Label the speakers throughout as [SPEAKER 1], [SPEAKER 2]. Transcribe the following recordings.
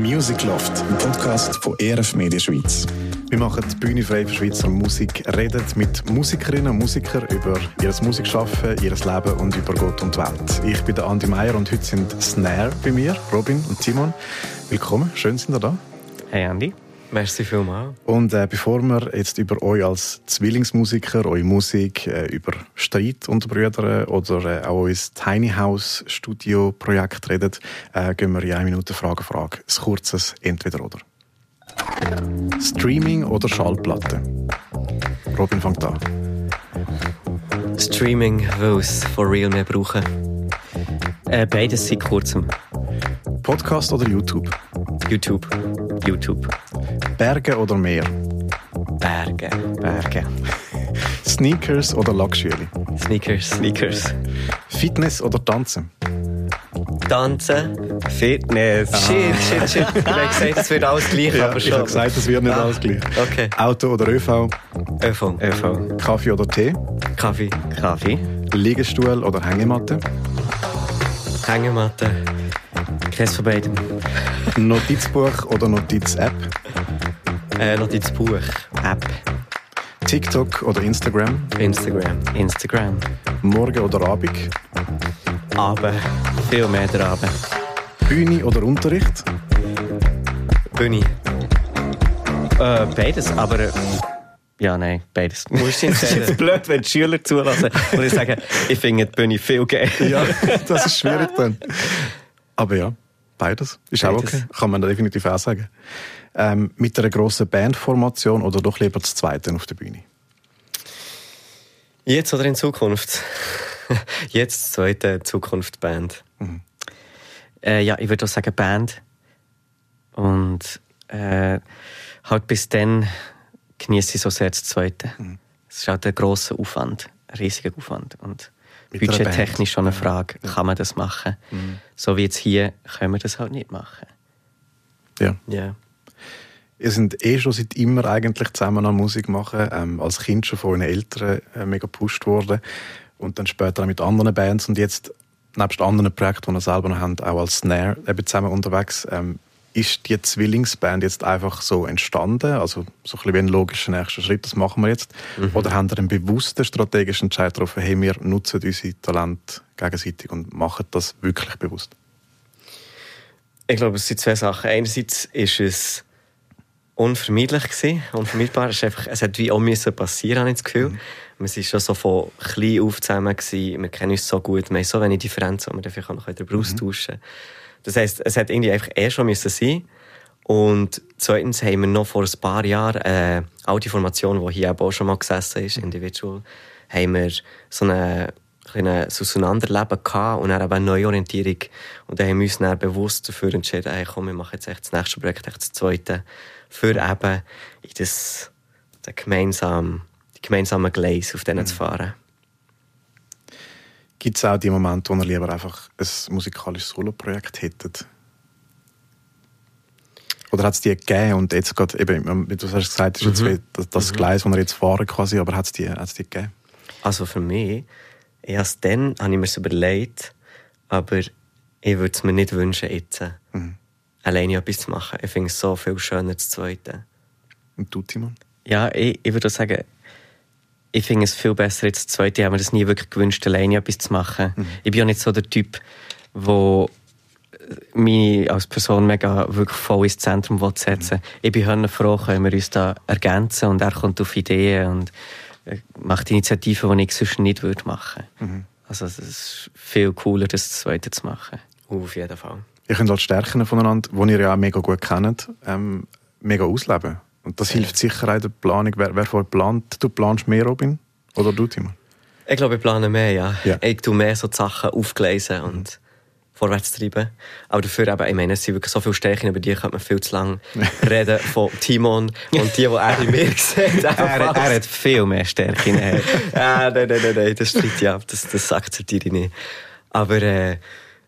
[SPEAKER 1] Music Loft, ein Podcast von ERF Media Schweiz. Wir machen die Bühne frei für Schweizer Musik, reden mit Musikerinnen und Musikern über ihr Musikschaffen, ihr Leben und über Gott und die Welt. Ich bin der Andi Meier und heute sind Snare bei mir, Robin und Timon. Willkommen, schön sind ihr da.
[SPEAKER 2] Hey Andi. Merci vielmals.
[SPEAKER 1] Und äh, bevor wir jetzt über euch als Zwillingsmusiker, eure Musik, äh, über Streit unter Brüdern oder äh, auch euer Tiny House Studio Projekt reden, äh, gehen wir in einer Minute Frage Frage. Ein kurzes Entweder-Oder. Streaming oder Schallplatte? Robin fängt an.
[SPEAKER 2] Streaming, weil es for real mehr brauchen. Äh, beides seit kurzem.
[SPEAKER 1] Podcast oder YouTube?
[SPEAKER 2] YouTube. YouTube.
[SPEAKER 1] Berge oder Meer?
[SPEAKER 2] Berge.
[SPEAKER 1] Berge. Sneakers oder Luxury?
[SPEAKER 2] Sneakers, Sneakers.
[SPEAKER 1] Fitness oder Tanzen?
[SPEAKER 2] Tanzen, Fitness. Ah. Shit, shit, shit. Ich habe gesagt, es wird alles gleich,
[SPEAKER 1] ja,
[SPEAKER 2] aber schon.
[SPEAKER 1] Ich habe gesagt, es wird nicht ah. alles gleich.
[SPEAKER 2] Okay.
[SPEAKER 1] Auto oder ÖV?
[SPEAKER 2] ÖV. ÖV.
[SPEAKER 1] Kaffee oder Tee?
[SPEAKER 2] Kaffee. Kaffee.
[SPEAKER 1] Liegestuhl oder Hängematte?
[SPEAKER 2] Hängematte. Keins von beidem.
[SPEAKER 1] Notizbuch oder Notiz-App?
[SPEAKER 2] Äh, Notizbuch. App.
[SPEAKER 1] TikTok oder Instagram?
[SPEAKER 2] Instagram. Instagram.
[SPEAKER 1] Morgen oder Abend?
[SPEAKER 2] Abend. Viel mehr der Abend.
[SPEAKER 1] Bühne oder Unterricht?
[SPEAKER 2] Bühne. Äh, beides, aber... Äh, ja, nein, beides.
[SPEAKER 1] Musst
[SPEAKER 2] du es ist jetzt blöd, wenn die Schüler zulassen und ich sage, ich finde die Bühne viel geil.
[SPEAKER 1] ja, das ist schwierig dann. Aber ja, beides. Ist beides. auch okay. Kann man definitiv auch sagen. Ähm, mit einer grossen Bandformation oder doch lieber das Zweite auf der Bühne?
[SPEAKER 2] Jetzt oder in Zukunft? Jetzt zweite Zukunft Band. Mhm. Äh, ja, ich würde auch sagen Band. Und äh, halt bis dann genieße ich so sehr das Zweite. Mhm. Es ist halt ein grosser Aufwand, ein riesiger Aufwand. Und budgettechnisch schon eine Frage, ja. kann man das machen? Mhm. So wie jetzt hier, können wir das halt nicht machen.
[SPEAKER 1] Ja.
[SPEAKER 2] ja.
[SPEAKER 1] Ihr seid eh schon seit immer eigentlich zusammen an Musik machen. Ähm, als Kind schon von euren Eltern äh, mega gepusht worden. Und dann später auch mit anderen Bands. Und jetzt, nebst anderen Projekten, die ihr selber noch habt, auch als Snare eben zusammen unterwegs. Ähm, ist die Zwillingsband jetzt einfach so entstanden? Also so ein bisschen wie ein logischer nächster Schritt, das machen wir jetzt? Mhm. Oder haben ihr einen bewussten strategischen Entscheid getroffen, hey, wir nutzen unsere Talente gegenseitig und machen das wirklich bewusst?
[SPEAKER 2] Ich glaube, es sind zwei Sachen. Einerseits ist es unvermeidlich gewesen, unvermeidbar. Es, einfach, es hat wie auch müssen passieren, habe ich das Gefühl. Mhm. Wir waren schon so von klein auf zusammen, gewesen. wir kennen uns so gut, wir haben so wenig Differenzen, die wir dafür noch darüber mhm. austauschen können. Das heisst, es hat irgendwie einfach eh schon müssen sein. Und zweitens haben wir noch vor ein paar Jahren eine alte Formation, die hier auch schon mal gesessen ist, Individual, haben wir so eine kleine Auseinanderleben gehabt und dann eben eine Neuorientierung. Und dann haben wir uns dann bewusst dafür entschieden, hey, komm, wir machen jetzt echt das nächste Projekt, echt das zweite, für eben in das, das gemeinsame, die gemeinsame Gleis auf denen mhm. zu fahren.
[SPEAKER 1] Gibt es auch die Momente, wo ihr lieber einfach ein musikalisches Soloprojekt hättet? Oder hat es die gegeben und jetzt gerade, eben, wie du hast gesagt, ist jetzt mhm. das, das mhm. Gleis, das wir jetzt fahren quasi, aber hat es die, hat's die gegeben?
[SPEAKER 2] Also für mich, erst dann habe ich mir es überlegt, aber ich würde es mir nicht wünschen, jetzt mhm. alleine etwas zu machen. Ich finde es so viel schöner, das Zweite.
[SPEAKER 1] Und du, Timon?
[SPEAKER 2] Ja, ich, ich würde sagen, ich finde es viel besser jetzt das zweite. Ich habe mir das nie wirklich gewünscht, alleine etwas zu machen. Mhm. Ich bin ja nicht so der Typ, der mich als Person mega wirklich voll ins Zentrum setzen mhm. Ich bin froh, können wir uns da ergänzen und er kommt auf Ideen und äh, macht Initiativen, die ich sonst nicht würde machen würde. Mhm. Also es ist viel cooler, das zweite zu machen. Auf jeden Fall.
[SPEAKER 1] Ihr könnt als Stärken voneinander, die ihr ja auch mega gut kennt, ähm, mega ausleben. Und das hilft sicher auch in der Planung. Wer, wer vorher plant, du planst mehr, Robin? Oder du, Timon?
[SPEAKER 2] Ich glaube, ich plane mehr, ja. ja. Ich tue mehr so Sachen aufgleisen und vorwärts treiben. Aber dafür eben, ich meine, es sind wirklich so viele Stärken, über die könnte man viel zu lange reden von Timon und die, die er in mir sieht. er, er, hat viel mehr Stärken. ah, nein, nein, nein, nein, das streite ich ab, das, das akzeptiere ich nicht. Aber äh,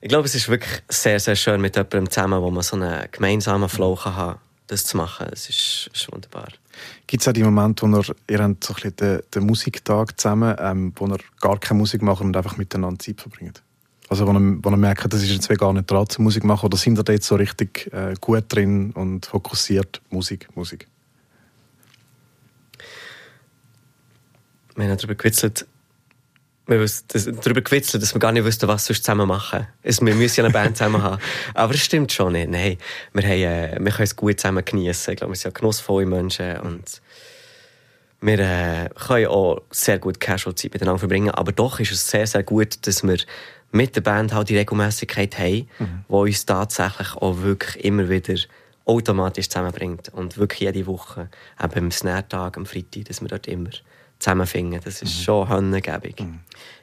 [SPEAKER 2] ich glaube, es ist wirklich sehr, sehr schön mit jemandem zusammen, wo man so einen gemeinsamen Flow kann haben das zu machen. Es ist, ist wunderbar.
[SPEAKER 1] Gibt es auch die Momente, wo ihr, ihr habt so ein bisschen den, den Musiktag zusammen, ähm, wo ihr gar keine Musik macht und einfach miteinander Zeit verbringt? Also, wo ihr, wo ihr merkt, das ist jetzt gar nicht dran zu Musik machen, oder sind ihr da jetzt so richtig äh, gut drin und fokussiert Musik, Musik?
[SPEAKER 2] Wir haben darüber gewitzelt, wir das, darüber gewitzelt, dass wir gar nicht wussten, was wir zusammen machen. Also, wir müssen ja eine Band zusammen haben. Aber es stimmt schon nicht. Nein, wir, haben, äh, wir können es gut zusammen genießen. Ich glaube, wir sind ja genussvolle Menschen und wir äh, können auch sehr gut Casual-Zeit miteinander verbringen. Aber doch ist es sehr, sehr gut, dass wir mit der Band halt die Regelmäßigkeit haben, mhm. die uns tatsächlich auch wirklich immer wieder automatisch zusammenbringt. Und wirklich jede Woche, eben am Snare-Tag, am Freitag, dass wir dort immer zusammenfinden. Das ist mhm. schon hannengebig. Mhm.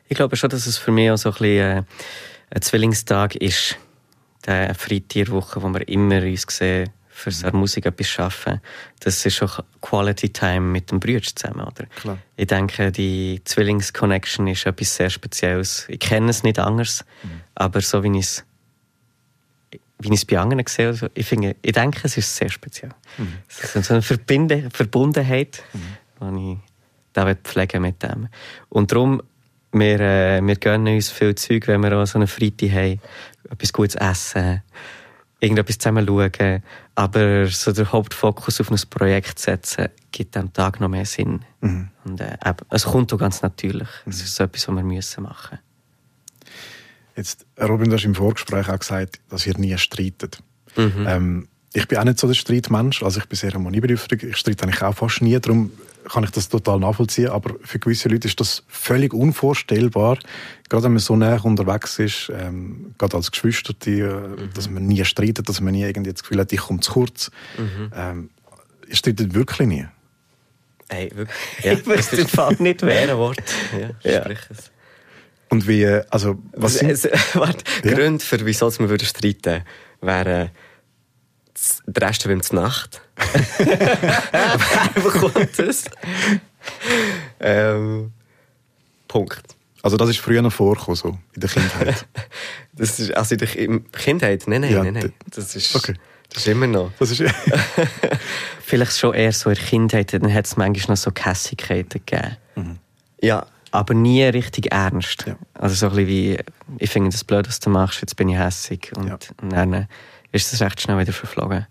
[SPEAKER 3] Ich glaube schon, dass es für mich auch so ein, bisschen, äh, ein Zwillingstag ist. Der Freitag Woche, wo wir immer uns sehen, für seine mhm. Musik etwas schaffen. Das ist auch Quality Time mit dem Bruder zusammen, oder?
[SPEAKER 1] Klar.
[SPEAKER 3] Ich denke, die Zwillings-Connection ist etwas sehr Spezielles. Ich kenne es nicht anders, mhm. aber so wie ich es wie ich es bei anderen sehe, also ich, finde, ich denke, es ist sehr speziell. Mhm. Es ist so eine Verbinde, Verbundenheit, mhm. die ich da pflegen mit dem. Und darum, wir, äh, wir gönnen uns viel Zeug, wenn wir auch so eine Freitag haben, etwas Gutes essen, irgendetwas zusammen schauen, aber so der Hauptfokus auf ein Projekt setzen, gibt dem Tag noch mehr Sinn. Mhm. Und äh, es kommt auch ganz natürlich. Es mhm. ist so etwas, was wir müssen machen
[SPEAKER 1] Jetzt, Robin, du hast im Vorgespräch auch gesagt, dass ihr nie streitet. Mhm. Ähm, ich bin auch nicht so der Streitmensch, also ich bin sehr harmoniebedürftig. Ich streite eigentlich auch fast nie, darum kann ich das total nachvollziehen. Aber für gewisse Leute ist das völlig unvorstellbar, gerade wenn man so näher unterwegs ist, ähm, gerade als Geschwister, die, äh, mhm. dass man nie streitet, dass man nie irgendwie das Gefühl hat, ich komme zu kurz. Mhm. Ähm, ihr streitet wirklich nie.
[SPEAKER 2] Hey, wirklich? Ja, ich wüsste im Fall nicht wer Wort. Ja, ja. sprich es.
[SPEAKER 1] Und wie, also, was
[SPEAKER 2] sind... Warte, ja? Gründe für wieso wir streiten wären der Rest will zur Nacht. Wer bekommt das? Ähm, Punkt.
[SPEAKER 1] Also das ist früher noch vorgekommen, so, in der Kindheit?
[SPEAKER 2] das ist, also in der Kindheit? Nein, nein, ja, nein, nein. Das ist, okay. das ist immer noch. Das ist
[SPEAKER 3] Vielleicht schon eher so in der Kindheit, dann hat es manchmal noch so Kässigkeiten gegeben. Mhm.
[SPEAKER 2] Ja.
[SPEAKER 3] Aber nie richtig ernst. Ja. Also so ein bisschen wie, ich finde das blöd, was du machst, jetzt bin ich hässig. Und, ja. und dann ist das recht schnell wieder verflogen.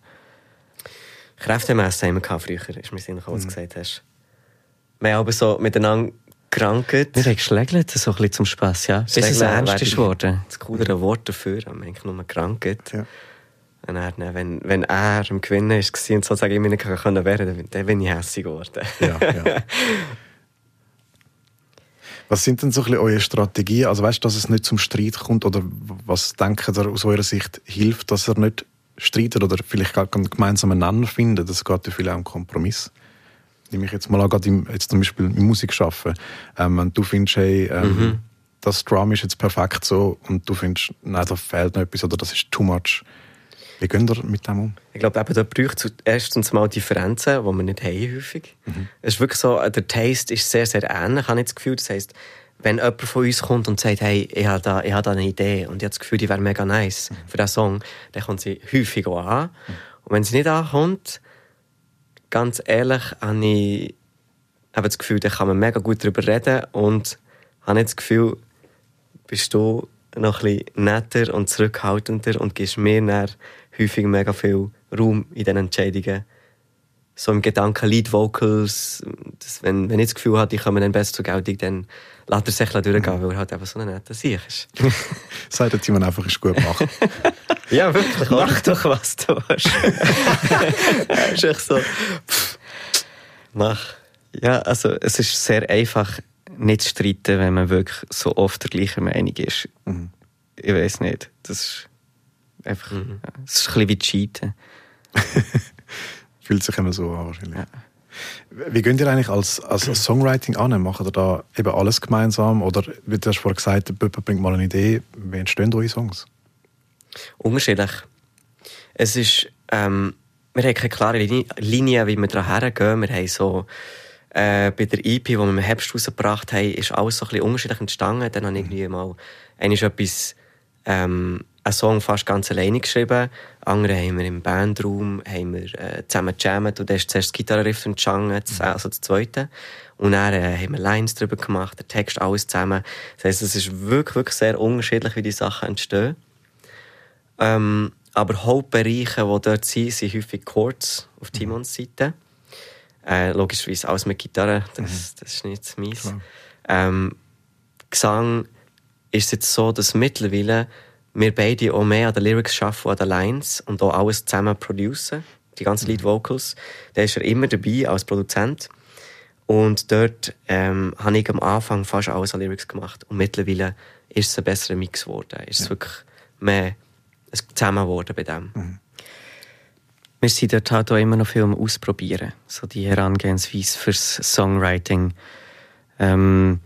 [SPEAKER 2] Kräftemessen haben wir gehabt früher, ist mir Sinn, was du mhm. gesagt hast. Wir haben aber so miteinander gerankt.
[SPEAKER 3] Wir haben geschlägelt, so ein bisschen zum Spass, ja. Bis es ernst ist geworden.
[SPEAKER 2] Das coolere Wort dafür, wir haben eigentlich nur gerankt. Ja. Und dann, wenn, wenn er im Gewinnen war und sozusagen ich nicht können werden dann bin ich hässlich geworden. Ja, ja.
[SPEAKER 1] Was sind denn so ein bisschen eure Strategien? Also weißt du, dass es nicht zum Streit kommt oder was denken ihr aus eurer Sicht hilft, dass er nicht streitet oder vielleicht gar einen gemeinsamen Nenner finden? Das geht ja vielleicht auch um Kompromiss. Nehme ich jetzt mal an, gerade im, jetzt zum Beispiel im Musik arbeiten. Ähm, wenn du findest, hey, ähm, mhm. das Drum ist jetzt perfekt so und du findest, nein, da fehlt noch etwas oder das ist too much. Wie gehen ihr mit dem um?
[SPEAKER 2] Ich glaube, da braucht es erstens mal Differenzen, die wir nicht haben häufig. Mhm. Es ist wirklich so, der Taste ist sehr, sehr ähnlich, habe ich das Gefühl. Das heisst, wenn jemand von uns kommt und sagt, hey, ich habe da, ich habe da eine Idee und ich habe das Gefühl, die wäre mega nice mhm. für diesen Song, dann kommt sie häufig auch an. Mhm. Und wenn sie nicht ankommt, ganz ehrlich, habe ich habe das Gefühl, da kann man mega gut darüber reden und habe nicht das Gefühl, bist du noch ein bisschen netter und zurückhaltender und gibst mir dann häufig mega viel Raum in diesen Entscheidungen. So im Gedanken Lead Vocals, dass, wenn, wenn ich das Gefühl habe, ich komme dann besser zur Geltung, dann lässt er sich durchgehen, weil er halt einfach so ein netter Sieg ist.
[SPEAKER 1] Sagt er, Simon einfach, ist gut machen.
[SPEAKER 2] ja, wirklich.
[SPEAKER 3] Mach doch, was du hast.
[SPEAKER 2] ist echt so, pff, mach.
[SPEAKER 3] Ja, also es ist sehr einfach, nicht zu streiten, wenn man wirklich so oft der gleichen Meinung ist. Mhm. Ich weiß nicht. Das ist einfach, mhm. ja, das ist ein bisschen wie Cheaten.
[SPEAKER 1] Fühlt sich immer so an wahrscheinlich. Ja. Wie geht ihr eigentlich als, als Songwriting an? Macht ihr da eben alles gemeinsam? Oder, wie du hast vorhin gesagt, jemand bringt mal eine Idee. Wie entstehen eure Songs?
[SPEAKER 2] Unterschiedlich. Es ist, ähm, wir haben keine klare Linie, wie wir daran hergehen. Wir haben so, äh, bei der EP, die wir im Herbst rausgebracht haben, ist alles so ein bisschen unterschiedlich entstanden. Dann habe ich irgendwie mal, eigentlich etwas, ähm, einen Song fast ganz alleine geschrieben. Andere haben wir im Bandraum haben wir, äh, zusammen gejammt und ist zuerst das Gitarrenriff entstanden, also das zweite. Und dann äh, haben wir Lines drüber gemacht, der Text, alles zusammen. Das heisst, es ist wirklich, wirklich sehr unterschiedlich, wie die Sachen entstehen. Ähm, aber Hauptbereiche, die dort sind, sind häufig Chords auf Timons Seite. Äh, logischerweise alles mit Gitarre, das, mhm. das ist nicht mies. Ähm, Gesang ist jetzt so, dass mittlerweile wir beide auch mehr an den Lyrics arbeiten, an den Lines und auch alles zusammen producen, die ganzen mhm. Lead Vocals. Da ist er immer dabei als Produzent. Und dort ähm, habe ich am Anfang fast alles an Lyrics gemacht. Und mittlerweile ist es ein besserer Mix geworden. Ist es ja. wirklich mehr zusammen geworden bei dem. Mhm. Wir sind dort halt auch immer noch viel am Ausprobieren. So die Herangehensweise fürs Songwriting. Ähm,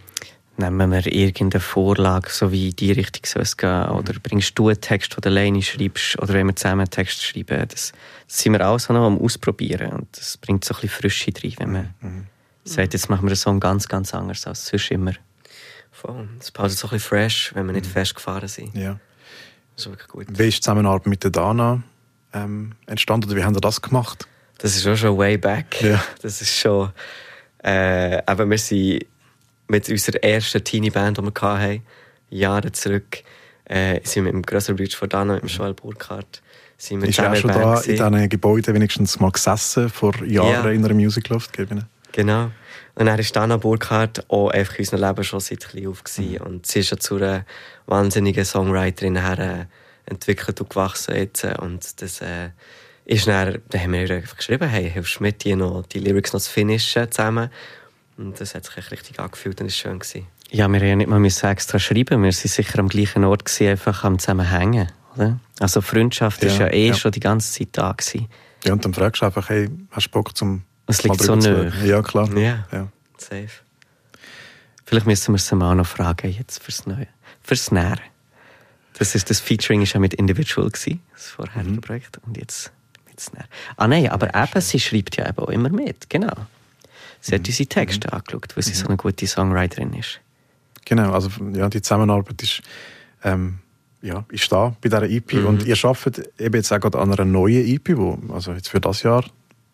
[SPEAKER 2] nehmen wir irgendeine Vorlage, so wie in die Richtung soll es gehen, mhm. oder bringst du einen Text, den du alleine schreibst, oder wenn wir zusammen einen Text schreiben, das, das sind wir auch noch am Ausprobieren und das bringt so ein bisschen Frische rein, wenn man mhm. sagt, jetzt machen wir einen Song ganz, ganz anders als sonst immer. Voll. Das passt so ein bisschen fresh, wenn wir nicht mhm. festgefahren sind.
[SPEAKER 1] Ja. Das ist wirklich gut. Wie ist die Zusammenarbeit mit der Dana ähm, entstanden, oder wie haben Sie das gemacht?
[SPEAKER 2] Das ist auch schon way back. Ja. Das ist schon... Äh, aber wir sind mit unserer ersten Teenie-Band, die wir hatten, Jahre zurück, äh, sind wir mit dem grösseren Bridge von Dana, mit dem Joel Burkhardt,
[SPEAKER 1] sind wir ist auch schon da gewesen. in diesen Gebäuden wenigstens mal gesessen, vor Jahren ja. in einer Music Loft gegeben.
[SPEAKER 2] Genau. Und dann ist Dana Burkhardt auch einfach in unserem Leben schon seit klein auf gewesen. Mhm. Und sie ist ja zu einer wahnsinnigen Songwriterin her, entwickelt und gewachsen jetzt. Und das, äh, ist dann, dann haben wir ihr einfach geschrieben, hey, hilfst du mit, die, noch, die Lyrics noch zu finishen zusammen? Und das hat sich richtig angefühlt und es war schön. Gewesen.
[SPEAKER 3] Ja, wir haben ja nicht mal extra schreiben, wir waren sicher am gleichen Ort, gewesen, einfach am Zusammenhängen. Oder? Also Freundschaft war ja, ja eh ja. schon die ganze Zeit da. Gewesen.
[SPEAKER 1] Ja, und dann fragst du einfach, hey, hast du Bock zum...
[SPEAKER 3] Es liegt so nahe.
[SPEAKER 1] Ja, klar.
[SPEAKER 2] Ja, ja, safe.
[SPEAKER 3] Vielleicht müssen wir es mal noch fragen, jetzt fürs Neue. Fürs Nähren. Das, ist, das Featuring war ja mit Individual, gewesen, das vorherige mhm. Projekt. Und jetzt mit Snare. Ah nein, aber eben, sie schreibt ja eben auch immer mit, genau. Sie hat unsere Texte mhm. angeschaut, weil sie so eine gute Songwriterin ist.
[SPEAKER 1] Genau, also ja, die Zusammenarbeit ist, ähm, ja, ist da bei dieser EP. Mhm. Und ihr arbeitet eben jetzt auch gerade an einer neuen EP, die also jetzt für das Jahr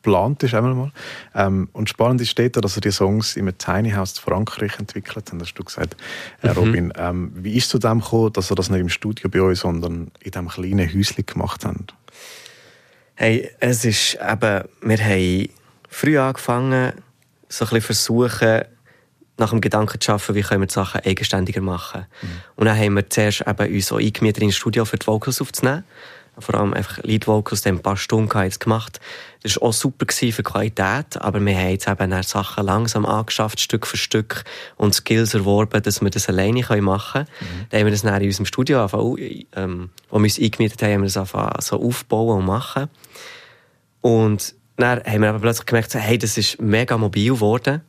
[SPEAKER 1] geplant ist. Einmal. Ähm, und spannend ist steht dass er die Songs im Tiny House in Frankreich entwickelt hat, hast du gesagt, äh, mhm. Robin. Ähm, wie ist es zu dem gekommen, dass er das nicht im Studio bei euch, sondern in diesem kleinen Häuschen gemacht hat?
[SPEAKER 2] Hey, es ist eben, wir haben früh angefangen, so ein bisschen versuchen, nach dem Gedanken zu arbeiten, wie können wir die Sachen eigenständiger machen. Mhm. Und dann haben wir zuerst eben uns auch eingemietet ins Studio für die Vocals aufzunehmen. Vor allem einfach Lead Vocals, dann ein paar Stunden jetzt gemacht. Das war auch super für die Qualität, aber wir haben jetzt eben Sachen langsam angeschafft, Stück für Stück, und Skills erworben, dass wir das alleine machen können. Mhm. Dann haben wir das dann in unserem Studio angefangen, ähm, wo wir uns eingemietet haben, haben wir das angefangen so aufbauen und machen. Und dann haben wir aber plötzlich gemerkt, hey, das ist mega mobil geworden.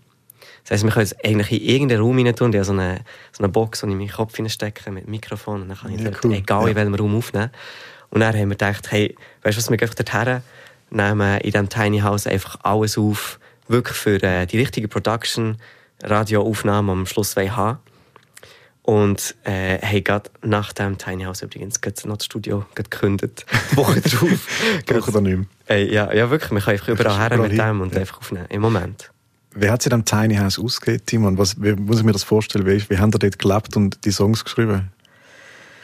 [SPEAKER 2] Das heisst, wir können es eigentlich in irgendeinen Raum rein tun. Ich habe so eine, so eine Box, die ich in meinen Kopf stecke mit Mikrofon. Und dann kann ich ja, cool. egal in welchem Raum aufnehmen. Und dann haben wir gedacht, hey, weißt du was, wir gehen dorthin, nehmen in diesem Tiny House einfach alles auf, wirklich für äh, die richtige Production, Radioaufnahme am Schluss haben. Und äh, hey, gerade nach dem Tiny House übrigens noch das Studio gekündigt. Die Woche drauf.
[SPEAKER 1] Woche dann nicht mehr.
[SPEAKER 2] Äh, ja, ja, wirklich. Man kann einfach überall her mit dem und ja. einfach aufnehmen. Im Moment.
[SPEAKER 1] Wie hat sich dem Tiny House ausgegeben, Timon? Was, wie muss ich mir das vorstellen? Wie, wie haben ihr dort gelebt und die Songs geschrieben?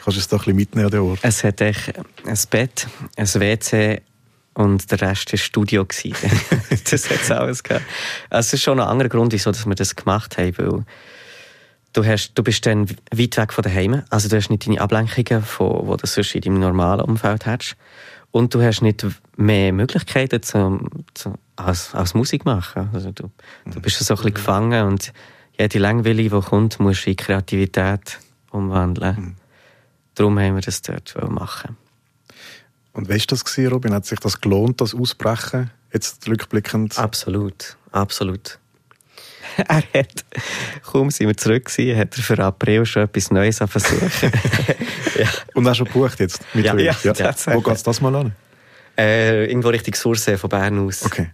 [SPEAKER 1] Kannst du es doch ein bisschen mitnehmen an den Ort?
[SPEAKER 3] Es hat echt ein Bett, ein WC und der Rest war Studio. das hat es alles gehabt. Also, es ist schon ein anderer Grund, wieso wir das gemacht haben, weil Du, hast, du bist dann weit weg von daheim. Also du hast nicht deine Ablenkungen, von, die du sonst in deinem normalen Umfeld hast. Und du hast nicht mehr Möglichkeiten zum, zum, als, als Musik machen. Also du, du bist so ein bisschen gefangen und jede Langweile, die kommt, musst du in Kreativität umwandeln. Mhm. Darum haben wir das dort machen.
[SPEAKER 1] Und wie war das, Robin? Hat sich das gelohnt, das Ausbrechen, jetzt rückblickend?
[SPEAKER 2] Absolut, absolut.
[SPEAKER 3] er hat, kaum sind wir zurück gewesen, hat er für April schon etwas Neues versuchen.
[SPEAKER 1] ja. Und hast schon gebucht jetzt?
[SPEAKER 3] Mit ja, ja,
[SPEAKER 1] ja. Wo geht das mal an?
[SPEAKER 2] Äh, irgendwo Richtung Sursee von Bern aus.
[SPEAKER 1] Okay.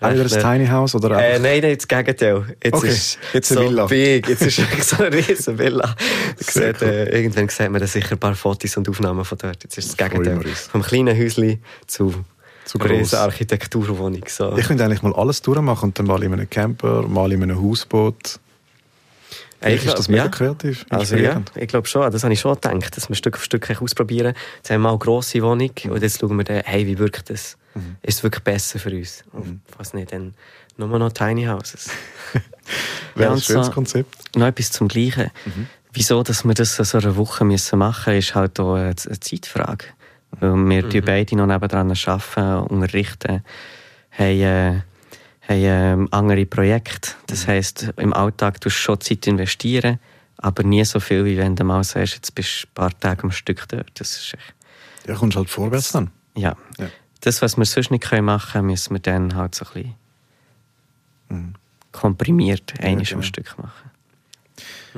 [SPEAKER 1] Auch wieder ein Tiny House? Oder
[SPEAKER 2] äh, nein, nein, das Gegenteil. Jetzt okay. ist
[SPEAKER 1] jetzt eine so Villa.
[SPEAKER 2] big. Jetzt ist so eine riesen Villa. Sieht, cool. äh, irgendwann sieht man sicher ein paar Fotos und Aufnahmen von dort. Jetzt ist das Gegenteil. Vom kleinen Häuschen zu zu groß. Architekturwohnung. So.
[SPEAKER 1] Ich könnte eigentlich mal alles durchmachen und dann mal in einem Camper, mal in einem Hausboot. Eigentlich ist das mega ja. kreativ.
[SPEAKER 2] Also ja, ich glaube schon, das habe ich schon gedacht, dass wir Stück für Stück ausprobieren. Jetzt haben wir mal eine grosse Wohnung mhm. und jetzt schauen wir dann, hey, wie wirkt das? Mhm. Ist es wirklich besser für uns? Mhm. Was nicht, dann nur noch Tiny Houses.
[SPEAKER 1] Wäre ein schönes so, Konzept.
[SPEAKER 3] Noch etwas zum Gleichen. Mhm. Wieso, dass wir das so eine Woche müssen machen müssen, ist halt auch eine Zeitfrage. Weil wir mhm. die beide noch nebenan arbeiten, unterrichten, haben, äh, haben äh, andere Projekte. Das mhm. heisst, im Alltag tust du schon Zeit investieren, aber nie so viel, wie wenn du mal sagst, jetzt bist du ein paar Tage am Stück dort. Das ist echt...
[SPEAKER 1] Ja, kommst halt vorwärts dann.
[SPEAKER 3] Ja. ja. Das, was wir sonst nicht machen können, müssen wir dann halt so ein bisschen mhm. komprimiert ja, einiges genau. am Stück machen.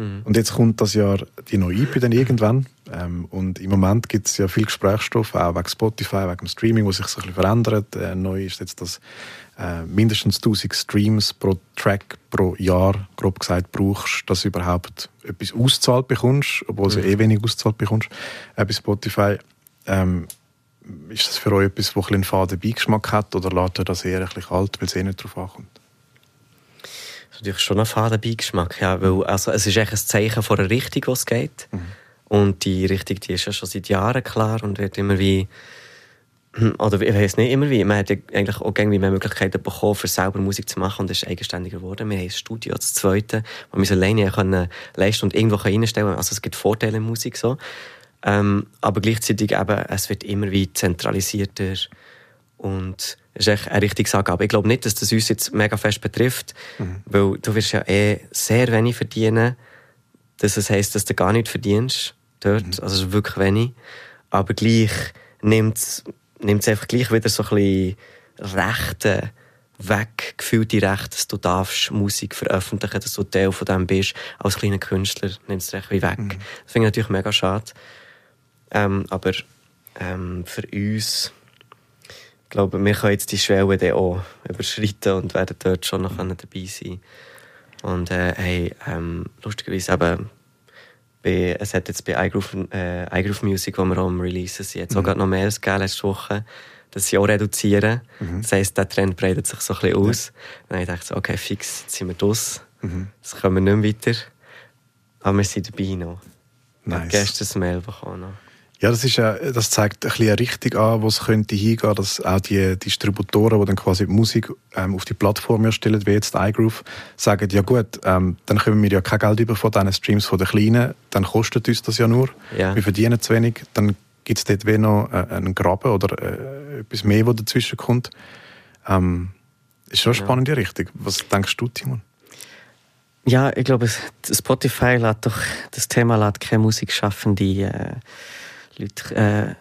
[SPEAKER 1] Mhm. Und jetzt kommt das Jahr die neue IP dann irgendwann. Ähm, und im Moment gibt es ja viel Gesprächsstoff, auch wegen Spotify, wegen dem Streaming, wo sich so ein bisschen verändert. Äh, neu ist jetzt, dass äh, mindestens 1000 Streams pro Track pro Jahr, grob gesagt, brauchst, dass du überhaupt etwas auszahlt bekommst, obwohl mhm. du eh wenig auszahlt bekommst äh, bei Spotify. Ähm, ist das für euch etwas, das ein einen faden Beigeschmack hat oder lässt ihr das eher ein bisschen kalt, weil es eh nicht darauf ankommt?
[SPEAKER 2] Natürlich schon einen faden Beigeschmack, ja, weil also, es ist echt ein Zeichen von einer Richtung, wo es geht. Mhm. Und die Richtung, die ist ja schon seit Jahren klar und wird immer wie oder ich weiß nicht immer wie, man hat ja eigentlich auch irgendwie mehr Möglichkeiten bekommen, für selber Musik zu machen und ist eigenständiger geworden. Wir haben ein Studio, das zweite, wo wir es alleine können leisten und irgendwo reinstellen können. Also es gibt Vorteile in Musik so. Ähm, aber gleichzeitig eben, es wird immer wie zentralisierter und ist echt eine richtige Angabe. Ich glaube nicht, dass das uns jetzt mega fest betrifft, mhm. weil du wirst ja eh sehr wenig verdienen. Das heisst, dass du gar nicht verdienst dort. Mhm. Also wirklich wenig. Aber gleich nimmt es einfach gleich wieder so ein bisschen Rechte weg, gefühlte Rechte, dass du darfst Musik veröffentlichen, dass du Teil von dem bist. Als kleiner Künstler nimmt es recht wie weg. Mhm. Das finde ich natürlich mega schade. Ähm, aber ähm, für uns ich glaube, wir können jetzt die Schwelle dann auch überschreiten und werden dort schon noch dabei sein. Und äh, hey, ähm, lustigerweise eben, bei, es hat jetzt bei iGroove, äh, iGroove Music, wo wir auch am Releasen sind, jetzt mhm. auch gerade noch mehr gegeben letzte Woche, dass sie auch reduzieren. Mhm. Das heisst, der Trend breitet sich so ein bisschen aus. Ja. dann habe ich gedacht, okay, fix, jetzt sind wir draus. Mhm. Jetzt kommen wir nicht mehr weiter. Aber wir sind dabei noch. Nice. Ich habe gestern ein Mail bekommen. Noch.
[SPEAKER 1] Ja, das, ist, äh, das zeigt ein bisschen eine Richtung an, wo es könnte hingehen, dass auch die Distributoren, die dann quasi die Musik ähm, auf die Plattform erstellen, wie jetzt iGroove, sagen, ja gut, ähm, dann können wir ja kein Geld über von diesen Streams von den Kleinen, dann kostet uns das ja nur, ja. wir verdienen zu wenig, dann gibt es dort wie noch äh, einen Graben oder äh, etwas mehr, was dazwischen kommt. Ähm, ist schon eine spannende ja. Richtung. Was denkst du, Timon?
[SPEAKER 3] Ja, ich glaube, Spotify lädt doch, das Thema lädt keine Musikschaffende äh, Leute äh,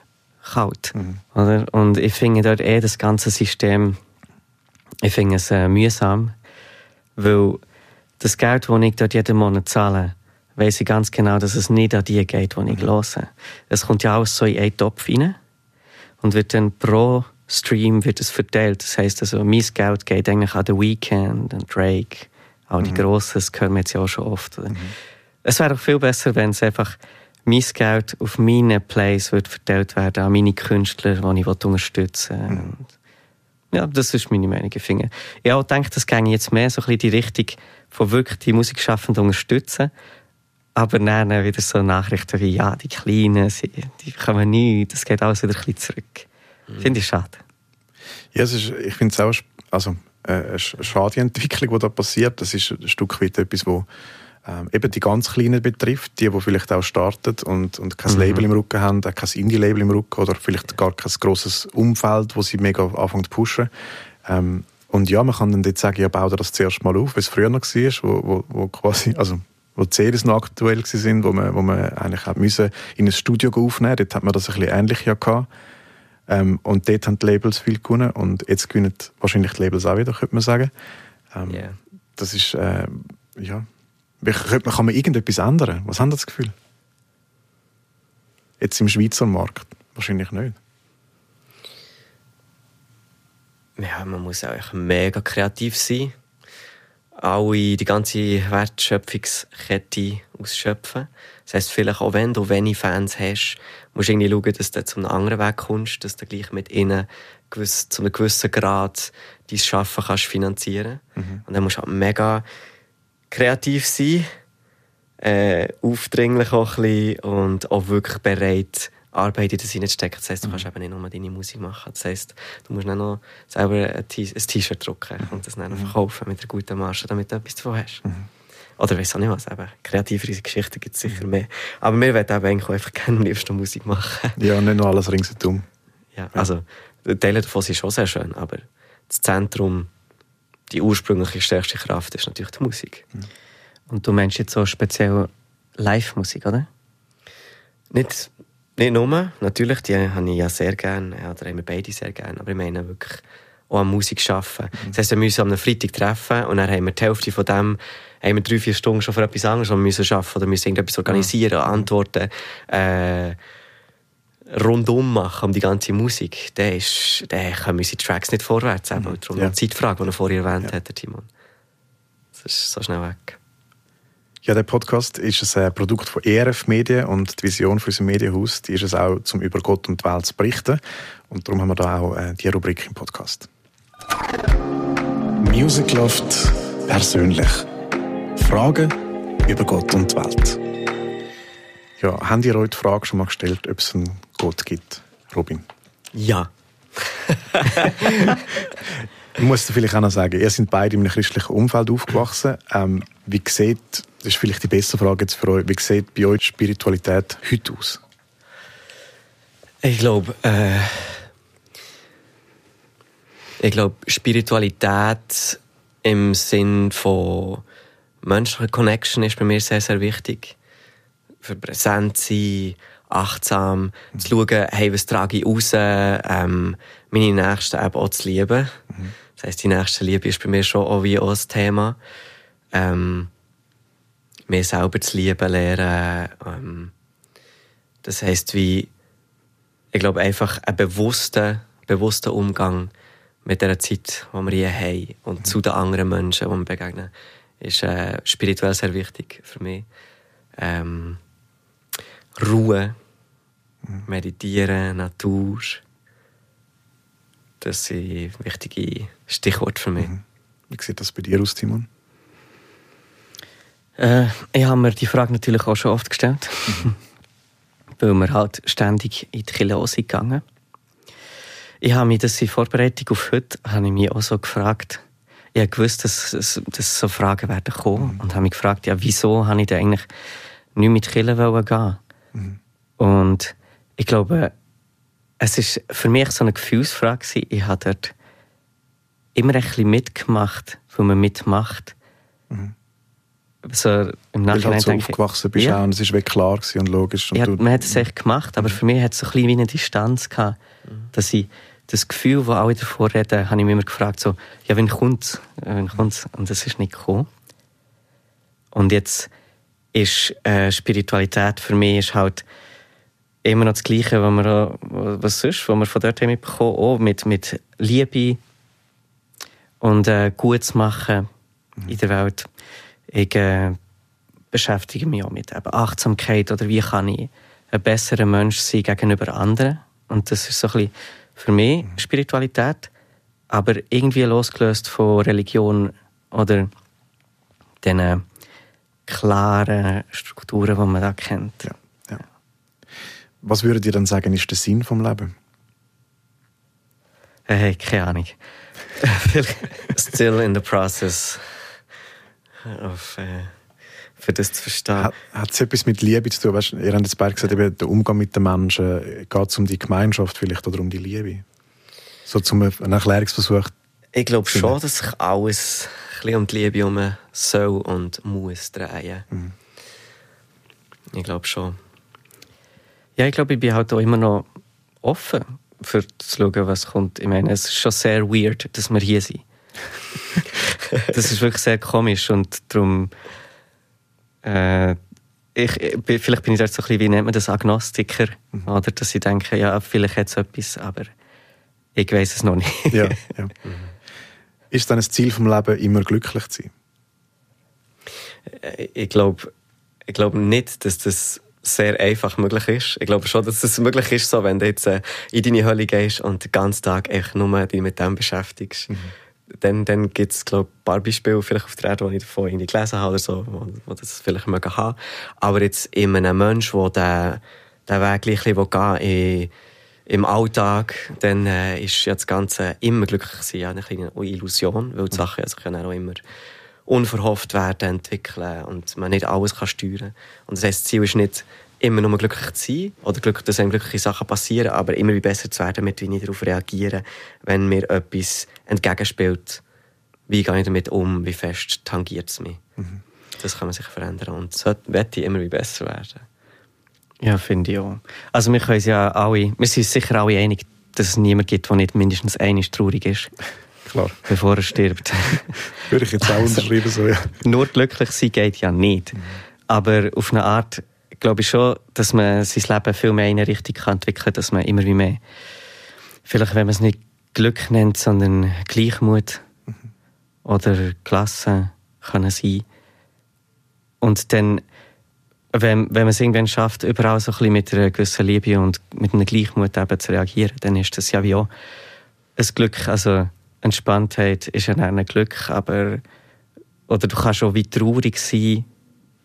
[SPEAKER 3] kalt. Mhm. Oder? Und ich finde dort eh das ganze System, ich finde es äh, mühsam, weil das Geld, das ich dort jeden Monat zahle, weiß ich ganz genau, dass es nicht an die geht, die ich mhm. höre. Es kommt ja alles so in einen Topf rein und wird dann pro Stream wird es verteilt. Das heisst also, mein Geld geht eigentlich an The Weeknd, an Drake, auch die mhm. Grossen, das hören wir jetzt ja auch schon oft. Mhm. Es wäre auch viel besser, wenn es einfach mein Geld auf meine Plays wird verteilt werden, an meine Künstler, die ich unterstützen will. Mhm. Ja, das ist meine Meinung. Ich, finde. ich auch denke, das ginge jetzt mehr so ein bisschen die Richtung von wirklich die Musikschaffenden unterstützen. Aber dann wieder so Nachrichten wie, ja, die Kleinen, sie, die kommen nicht, das geht alles wieder ein bisschen zurück. Mhm. Finde ich schade.
[SPEAKER 1] Ja, es ist, ich finde es auch also, äh, eine schade Entwicklung, die da passiert. Das ist ein Stück weit etwas, wo ähm, eben die ganz Kleinen betrifft, die, die vielleicht auch starten und, und kein mhm. Label im Rücken haben, auch kein Indie-Label im Rücken oder vielleicht gar kein grosses Umfeld, wo sie mega anfangen zu pushen. Ähm, und ja, man kann dann dort sagen, ja, bau dir das zuerst mal auf, wie es früher noch war, wo, wo, wo quasi, also wo die CDs noch aktuell waren, wo man, wo man eigentlich hat müssen in ein Studio aufnehmen Dort hat man das ein bisschen ähnlich ja gehabt. Ähm, und dort haben die Labels viel gewonnen und jetzt gewinnen wahrscheinlich die Labels auch wieder, könnte man sagen. Ähm, yeah. Das ist, äh, ja, kann man irgendetwas ändern? Was haben Sie das Gefühl? Jetzt im Schweizer Markt? Wahrscheinlich nicht.
[SPEAKER 2] Ja, man muss auch mega kreativ sein. Alle, die ganze Wertschöpfungskette ausschöpfen. Das heisst, vielleicht auch wenn du wenig Fans hast, musst du irgendwie schauen, dass du zu einem anderen Weg kommst, dass du gleich mit ihnen gewiss, zu einem gewissen Grad dein Schaffen kannst finanzieren. Mhm. Und dann musst du halt mega kreativ sein, äh, aufdringlich auch ein bisschen und auch wirklich bereit, Arbeit in das hineinstecken. Das heisst, du kannst mhm. eben nicht nur deine Musik machen. Das heisst, du musst dann noch selber ein T-Shirt drucken mhm. und das dann mhm. verkaufen mit einer guten Marge, damit du etwas davon hast. Mhm. Oder weiss auch nicht was, eben. kreativere Geschichten gibt es sicher mehr. Aber wir wollen eben eigentlich einfach gerne am liebsten Musik machen.
[SPEAKER 1] Ja, und nicht nur alles ringsherum.
[SPEAKER 2] Ja, also, Teile davon sind schon sehr schön, aber das Zentrum, die ursprüngliche stärkste Kraft ist natürlich die Musik. Mhm.
[SPEAKER 3] Und du meinst jetzt so speziell Live-Musik, oder?
[SPEAKER 2] Nicht, nicht nur, natürlich, die habe ich ja sehr gerne, oder haben wir beide sehr gerne, aber ich meine wirklich auch an Musik arbeiten. Mhm. Das heisst, wir müssen am Freitag treffen und dann haben wir die Hälfte von dem haben wir drei, vier Stunden schon für etwas anderes, wir müssen arbeiten oder müssen irgendetwas organisieren, mhm. Antworten, äh, rundum machen um die ganze Musik, dann, ist, dann kommen unsere Tracks nicht vorwärts. Mhm. Darum ja. eine Zeitfrage, die er vorher erwähnt ja. hat, Timon. Das ist so schnell weg.
[SPEAKER 1] Ja, der Podcast ist ein Produkt von ERF Medien und die Vision für unser Medienhaus die ist es auch, zum über Gott und die Welt zu berichten. Und darum haben wir da auch äh, die Rubrik im Podcast. Music Loft persönlich. Fragen über Gott und die Welt. Ja, haben ihr euch die Frage schon mal gestellt, ob es einen Gott gibt, Robin?
[SPEAKER 2] Ja.
[SPEAKER 1] ich muss vielleicht auch noch sagen, ihr seid beide in einem christlichen Umfeld aufgewachsen. Ähm, wie sieht, das ist vielleicht die beste Frage jetzt für euch, wie sieht bei euch Spiritualität heute aus?
[SPEAKER 2] Ich glaube, äh, ich glaube, Spiritualität im Sinn von menschliche Connection ist bei mir sehr, sehr wichtig. Für präsent sein, achtsam, mhm. zu schauen, hey, was trage ich raus, ähm, meine Nächsten eben auch zu lieben. Mhm. Das heisst, die nächste Liebe ist bei mir schon auch wie auch ein Thema. Ähm, mir selber zu lieben lernen. Ähm, das heisst, wie, ich glaube, einfach ein bewusster, bewusster Umgang mit der Zeit, die wir hier haben und mhm. zu den anderen Menschen, die wir begegnen ist äh, spirituell sehr wichtig für mich. Ähm, Ruhe. Meditieren, Natur. Das sind wichtige Stichworte für mich. Mhm.
[SPEAKER 1] Wie sieht das bei dir aus, Timon?
[SPEAKER 3] Äh, ich habe mir die Frage natürlich auch schon oft gestellt. Mhm. weil wir halt ständig in die Kirche sind gegangen. Ich habe mich das in Vorbereitung auf heute habe ich mich auch so gefragt, ich wusste, dass, dass so Fragen werden kommen mhm. und habe mich gefragt, ja, wieso habe ich denn eigentlich nicht mit Killen gehen mhm. Und ich glaube, es ist für mich so eine Gefühlsfrage gewesen. Ich habe dort immer ein bisschen mitgemacht, wo man mitmacht. Mhm.
[SPEAKER 1] So im Nachhinein Weil du halt so denke, aufgewachsen bist ja. und es war klar und logisch. Und
[SPEAKER 3] ja, man hat es echt gemacht, aber mhm. für mich hat es so ein bisschen wie eine Distanz gehabt, mhm. dass ich das Gefühl, das alle davor reden, habe ich mich immer gefragt, so, ja, wann kommt wann kommt's? Und das ist nicht gekommen. Und jetzt ist äh, Spiritualität für mich ist halt immer noch das Gleiche, was, wir, was sonst, was wir von dort haben mitbekommen, auch mit, mit Liebe und äh, Gutes machen mhm. in der Welt. Ich äh, beschäftige mich auch mit eben Achtsamkeit oder wie kann ich ein besserer Mensch sein gegenüber anderen. Und das ist so ein bisschen für mich Spiritualität, aber irgendwie losgelöst von Religion oder den klaren Strukturen, die man da kennt. Ja, ja.
[SPEAKER 1] Was würdet ihr dann sagen, ist der Sinn vom Leben?
[SPEAKER 3] Hey, keine Ahnung.
[SPEAKER 2] Still in the process of, uh, für das zu verstehen.
[SPEAKER 1] Hat es etwas mit Liebe zu tun? Weißt, ihr habt jetzt beide gesagt, eben, der Umgang mit den Menschen, geht es um die Gemeinschaft vielleicht oder um die Liebe? So zum einen Erklärungsversuch.
[SPEAKER 2] Ich glaube schon, dass sich alles ein bisschen um die Liebe um soll und muss drehen. Mhm. Ich glaube schon.
[SPEAKER 3] Ja, ich glaube, ich bin halt auch immer noch offen für zu schauen, was kommt. Ich meine, es ist schon sehr weird, dass wir hier sind. das ist wirklich sehr komisch und darum äh, ich, vielleicht bin ich dort so ein bisschen, wie nennt man das, Agnostiker. Mhm. Oder dass ich denke, ja, vielleicht hat es etwas, aber Ich weiß es noch nicht.
[SPEAKER 1] ja, ja. Mhm. Ist dann das Ziel vom Leben immer glücklich zu sein?
[SPEAKER 2] Äh, ich glaube ich glaub nicht, dass das sehr einfach möglich ist. Ich glaube schon, dass es das möglich ist, so, wenn du jetzt äh, in deine Hölle gehst und den ganzen Tag echt nur dich mit dem beschäftigst. Mhm. Dann, dann gibt es, glaube ein paar Beispiele vielleicht auf der Erde, die ich davon irgendwie gelesen habe oder so, wo, wo das vielleicht mögen haben. Aber jetzt in einem Menschen, der den Weg gleich gehen im Alltag, dann äh, ist ja das Ganze immer glücklich sein, ja, eine kleine Illusion, weil die. Sachen sich ja auch immer unverhofft werden, entwickeln und man nicht alles kann steuern kann. Und das heisst, das Ziel ist nicht, immer nur glücklich zu sein oder glücklich, dass einem glückliche Sachen passieren, aber immer wie besser zu werden, damit wir nicht darauf reagieren, wenn mir etwas entgegenspielt. Wie gehe ich damit um? Wie fest tangiert es mich? Mhm. Das kann man sich verändern und so wette ich immer wie besser werden.
[SPEAKER 3] Ja, finde ich auch. Also wir können ja alle, wir sind sicher alle einig, dass es niemanden gibt, der nicht mindestens einig traurig ist.
[SPEAKER 1] Klar.
[SPEAKER 3] Bevor er stirbt.
[SPEAKER 1] Würde ich jetzt auch also, unterschreiben, so, ja.
[SPEAKER 3] Nur glücklich sein geht ja nicht. Mhm. Aber auf eine Art glaube ich schon, dass man sein Leben viel mehr in eine Richtung kann entwickeln kann, dass man immer wie mehr, vielleicht wenn man es nicht Glück nennt, sondern Gleichmut mhm. oder Klasse können sein. Und dann wenn, wenn man es irgendwann schafft, überall so ein bisschen mit einer gewissen Liebe und mit einem Gleichmut eben zu reagieren, dann ist das ja wie auch ein Glück. Also Entspanntheit ist ja ein Glück, aber oder du kannst auch wie traurig sein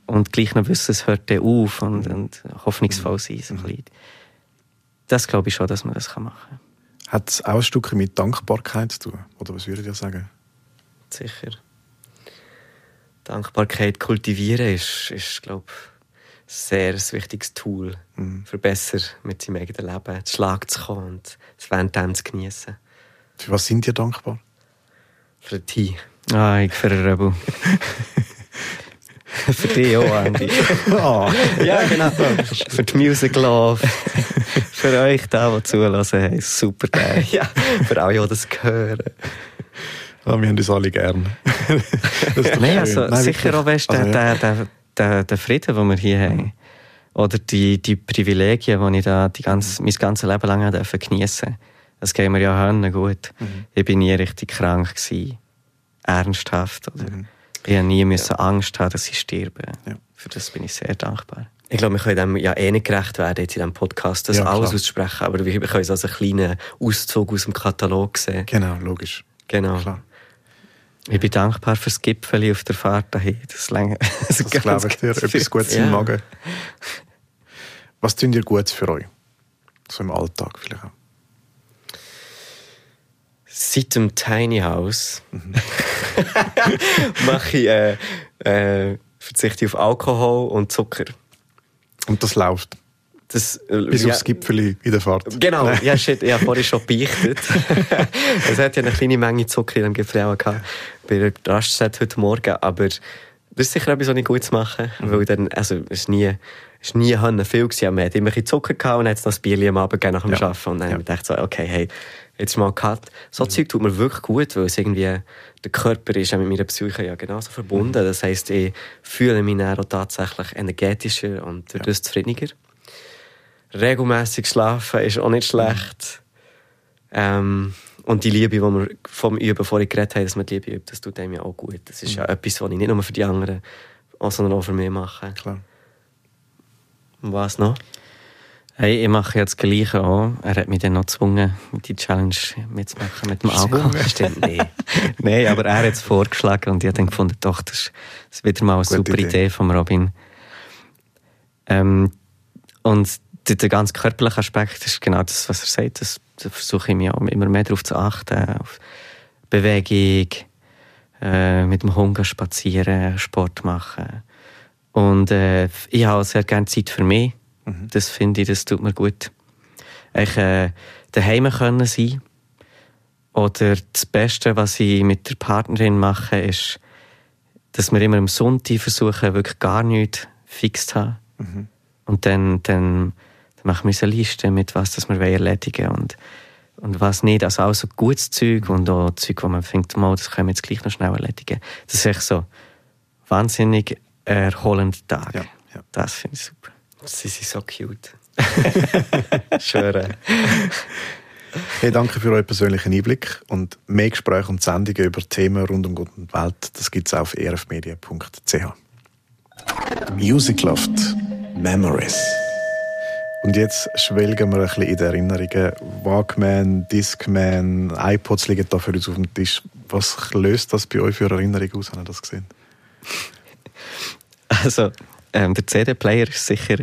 [SPEAKER 3] und gleich noch wissen, es hört dann auf und, und hoffnungsvoll sein. So ein Das glaube ich schon, dass man das machen kann.
[SPEAKER 1] Hat es auch ein Stück mit Dankbarkeit zu tun? Oder was würdet ihr sagen?
[SPEAKER 2] Sicher. Dankbarkeit kultivieren ist, ist glaube ich, sehr wichtiges Tool, mhm. für besser mit seinem eigenen Leben zu Schlag zu kommen und es während zu genießen.
[SPEAKER 1] Für was sind ihr dankbar?
[SPEAKER 2] Für den Tee.
[SPEAKER 3] Ah, ich für den Rebel. für dich auch, Andy.
[SPEAKER 2] oh. Ja, genau. für die Music Love. für euch, da, die zulassen, hey, super geil. ja, für alle, die das hören.
[SPEAKER 1] Ja, wir haben uns alle gern.
[SPEAKER 3] Nein, also, Nein, sicher auch, weißt, also, der, der, der, der Frieden, den wir hier haben, oder die, die Privilegien, die ich da die ganze, mein ganzes Leben lang geniessen durfte, das geht mir ja hören gut. Mhm. Ich bin nie richtig krank gewesen, ernsthaft. Oder mhm. Ich habe nie müssen ja. Angst haben, dass ich sterbe. Ja. Für das bin ich sehr dankbar.
[SPEAKER 2] Ich glaube, wir können dem ja eh nicht gerecht werden, jetzt in diesem Podcast, das ja, alles klar. auszusprechen, aber wir können es als einen kleinen Auszug aus dem Katalog sehen.
[SPEAKER 1] Genau, logisch.
[SPEAKER 2] Genau. Klar.
[SPEAKER 3] Ich bin dankbar fürs Gipfel auf der Fahrt dahin. Das, lange,
[SPEAKER 1] das, das glaube ich dir. Etwas Gutes ja. im Magen. Was tun ihr Gutes für euch? So im Alltag vielleicht auch.
[SPEAKER 2] Seit dem Tiny House mhm. mache ich, äh, äh, verzichte auf Alkohol und Zucker.
[SPEAKER 1] Und das läuft?
[SPEAKER 2] Das,
[SPEAKER 1] äh, Bis ja, aufs Gipfel in der Fahrt.
[SPEAKER 2] Genau, ja, shit, ich habe vorhin schon beichtet. es hat ja eine kleine Menge Zucker in dem Gipfel auch gehabt, bei der Rastzeit heute Morgen, aber das ist sicher etwas, was ich gut zu machen, mhm. weil dann, also, es ist nie, es ist nie viel gewesen, man hat immer ein Zucker gehabt und hat dann das Bier am Abend nach dem ja. Arbeiten und dann ja. habe ich gedacht so, okay, hey, jetzt mal Cut. So mhm. Zeug tut mir wirklich gut, weil es irgendwie, der Körper ist ja mit meiner Psyche ja genauso verbunden. Mhm. Das heisst, ich fühle mich dann auch tatsächlich energetischer und dadurch ja. zufriedeniger. Regelmäßig schlafen ist auch nicht schlecht. Ähm, und die Liebe, die wir vom Üben vorhin geredet haben, dass man die Liebe übt, das tut einem ja auch gut. Das ist mhm. ja etwas, was ich nicht nur für die anderen, sondern auch für mich mache.
[SPEAKER 1] Klar.
[SPEAKER 2] Und was noch?
[SPEAKER 3] Hey, ich mache jetzt das Gleiche auch. Er hat mich dann noch gezwungen, die Challenge mitzumachen mit dem Alkohol.
[SPEAKER 2] Stimmt, nee.
[SPEAKER 3] Nein, aber er hat es vorgeschlagen und ich habe dann gefunden, doch, das ist wieder mal eine Gute super Idee. Idee von Robin. Ähm, und der, der ganz körperliche Aspekt ist genau das, was er sagt. Das, da versuche ich mir auch immer mehr darauf zu achten, auf Bewegung, äh, mit dem Hunger spazieren, Sport machen. Und äh, ich habe sehr gerne Zeit für mich Mhm. Das finde ich, das tut mir gut. Ich äh, daheim können sein. Oder das Beste, was ich mit der Partnerin mache, ist, dass wir immer am Sonntag versuchen, wirklich gar nichts fix zu haben. Mhm. Und dann, dann machen wir eine Liste mit was das wir erledigen wollen. Und, und was nicht. Also auch so gutes Zeug und auch Zeug, wo man findet, mal, das können wir jetzt gleich noch schnell erledigen. Das ist echt so wahnsinnig erholender Tag. Ja, ja. Das finde ich super.
[SPEAKER 2] Sie sind so cute. Schwöre.
[SPEAKER 1] Hey, danke für euren persönlichen Einblick und mehr Gespräche und Sendungen über Themen rund um Gott und die Welt, das gibt es auf erfmedia.ch. Music Loft Memories. Und jetzt schwelgen wir ein bisschen in die Erinnerungen. Walkman, Discman, iPods liegen da für uns auf dem Tisch. Was löst das bei euch für Erinnerungen aus, wenn ihr das gesehen?
[SPEAKER 3] Also, ähm, der CD-Player ist sicher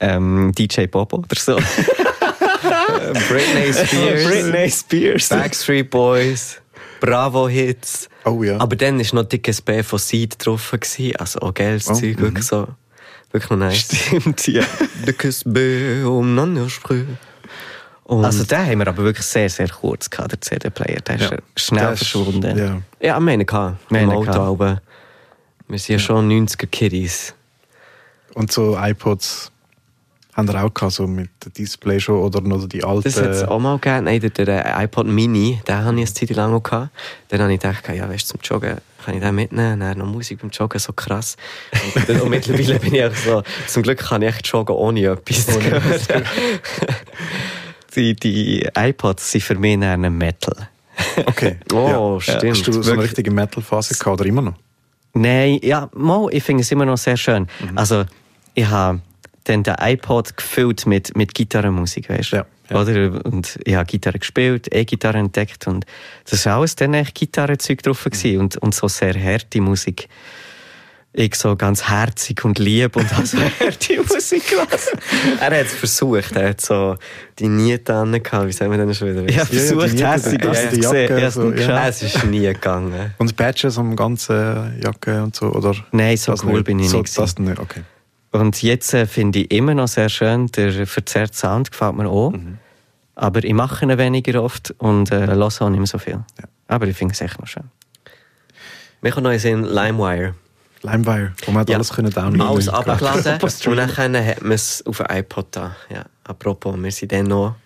[SPEAKER 3] ähm, DJ Bobo oder so.
[SPEAKER 2] Britney Spears.
[SPEAKER 3] Britney Spears.
[SPEAKER 2] Backstreet Boys. Bravo Hits.
[SPEAKER 1] Oh ja.
[SPEAKER 2] Aber dann war noch dickes B von Seed drauf. Gewesen. Also auch geiles
[SPEAKER 1] Oh,
[SPEAKER 2] Zeug. Wirklich so. Wirklich noch nice.
[SPEAKER 3] Stimmt, ja.
[SPEAKER 2] Dickes B um Nannersprüh. Und
[SPEAKER 3] Also, den haben wir aber wirklich sehr, sehr kurz gehabt, der CD-Player. Der ist
[SPEAKER 1] Ja.
[SPEAKER 3] schnell
[SPEAKER 1] Das ist-
[SPEAKER 3] verschwunden.
[SPEAKER 1] Ja.
[SPEAKER 2] ja, wir im
[SPEAKER 3] haben
[SPEAKER 2] Auto.
[SPEAKER 3] gehabt.
[SPEAKER 2] Aber wir sind ja schon 90er-Kiddies.
[SPEAKER 1] Und so iPods haben ihr auch gehabt, so mit dem Display schon oder noch die alten.
[SPEAKER 2] Das hat es auch mal gegeben. Nein, der, der iPod Mini, den habe ich eine Zeit lang auch gehabt. Dann habe ich gedacht, ja, weißt du, zum Joggen kann ich den mitnehmen. Dann noch Musik beim Joggen, so krass. Und, dann, und mittlerweile bin ich auch so, zum Glück kann ich echt joggen, ohne etwas hören.
[SPEAKER 3] Die, die iPods sind für mich eher Metal.
[SPEAKER 1] Okay.
[SPEAKER 2] Oh,
[SPEAKER 1] ja.
[SPEAKER 2] stimmt.
[SPEAKER 1] Hast du so eine richtige Metal-Phase gehabt oder immer noch?
[SPEAKER 3] Nein, ja, mal, ich finde es immer noch sehr schön.
[SPEAKER 1] Mhm.
[SPEAKER 3] Also, ich habe dann den iPod gefüllt mit, mit Gitarrenmusik, weißt du?
[SPEAKER 1] Ja, ja.
[SPEAKER 3] Oder? Und ich habe Gitarre gespielt, E-Gitarre entdeckt und das war alles dann echt Gitarrenzeug drauf gewesen und, und so sehr harte Musik. Ich so ganz herzig und lieb und habe so harte Musik gelassen.
[SPEAKER 2] er hat es versucht. Er hat so die Niete an, wie sagen wir denn schon wieder?
[SPEAKER 3] Ich habe
[SPEAKER 1] Ja, ja, die
[SPEAKER 3] versucht,
[SPEAKER 1] Niete,
[SPEAKER 3] hässig
[SPEAKER 1] die
[SPEAKER 3] auszusehen.
[SPEAKER 1] Jacke,
[SPEAKER 3] es
[SPEAKER 1] so,
[SPEAKER 3] nicht
[SPEAKER 1] ja.
[SPEAKER 2] Es ist nie gegangen.
[SPEAKER 1] Und Badges am ganzen Jacke und so, oder?
[SPEAKER 3] Nein, so
[SPEAKER 1] Das
[SPEAKER 3] cool bin ich
[SPEAKER 1] so,
[SPEAKER 3] nicht
[SPEAKER 1] Das nicht, okay.
[SPEAKER 3] Und jetzt äh, finde ich immer noch sehr schön, der verzerrte Sound gefällt mir auch.
[SPEAKER 1] Mhm.
[SPEAKER 3] Aber ich mache ihn weniger oft und äh, höre auch nicht mehr so viel.
[SPEAKER 1] Ja.
[SPEAKER 3] Aber ich finde es echt noch schön.
[SPEAKER 2] Wir kommen noch in den LimeWire.
[SPEAKER 1] Limewire, wo man
[SPEAKER 2] Ja.
[SPEAKER 1] alles können downloaden
[SPEAKER 2] Alles abgeladen und dann hat man es auf dem iPod da. Ja, apropos, wir sind dann noch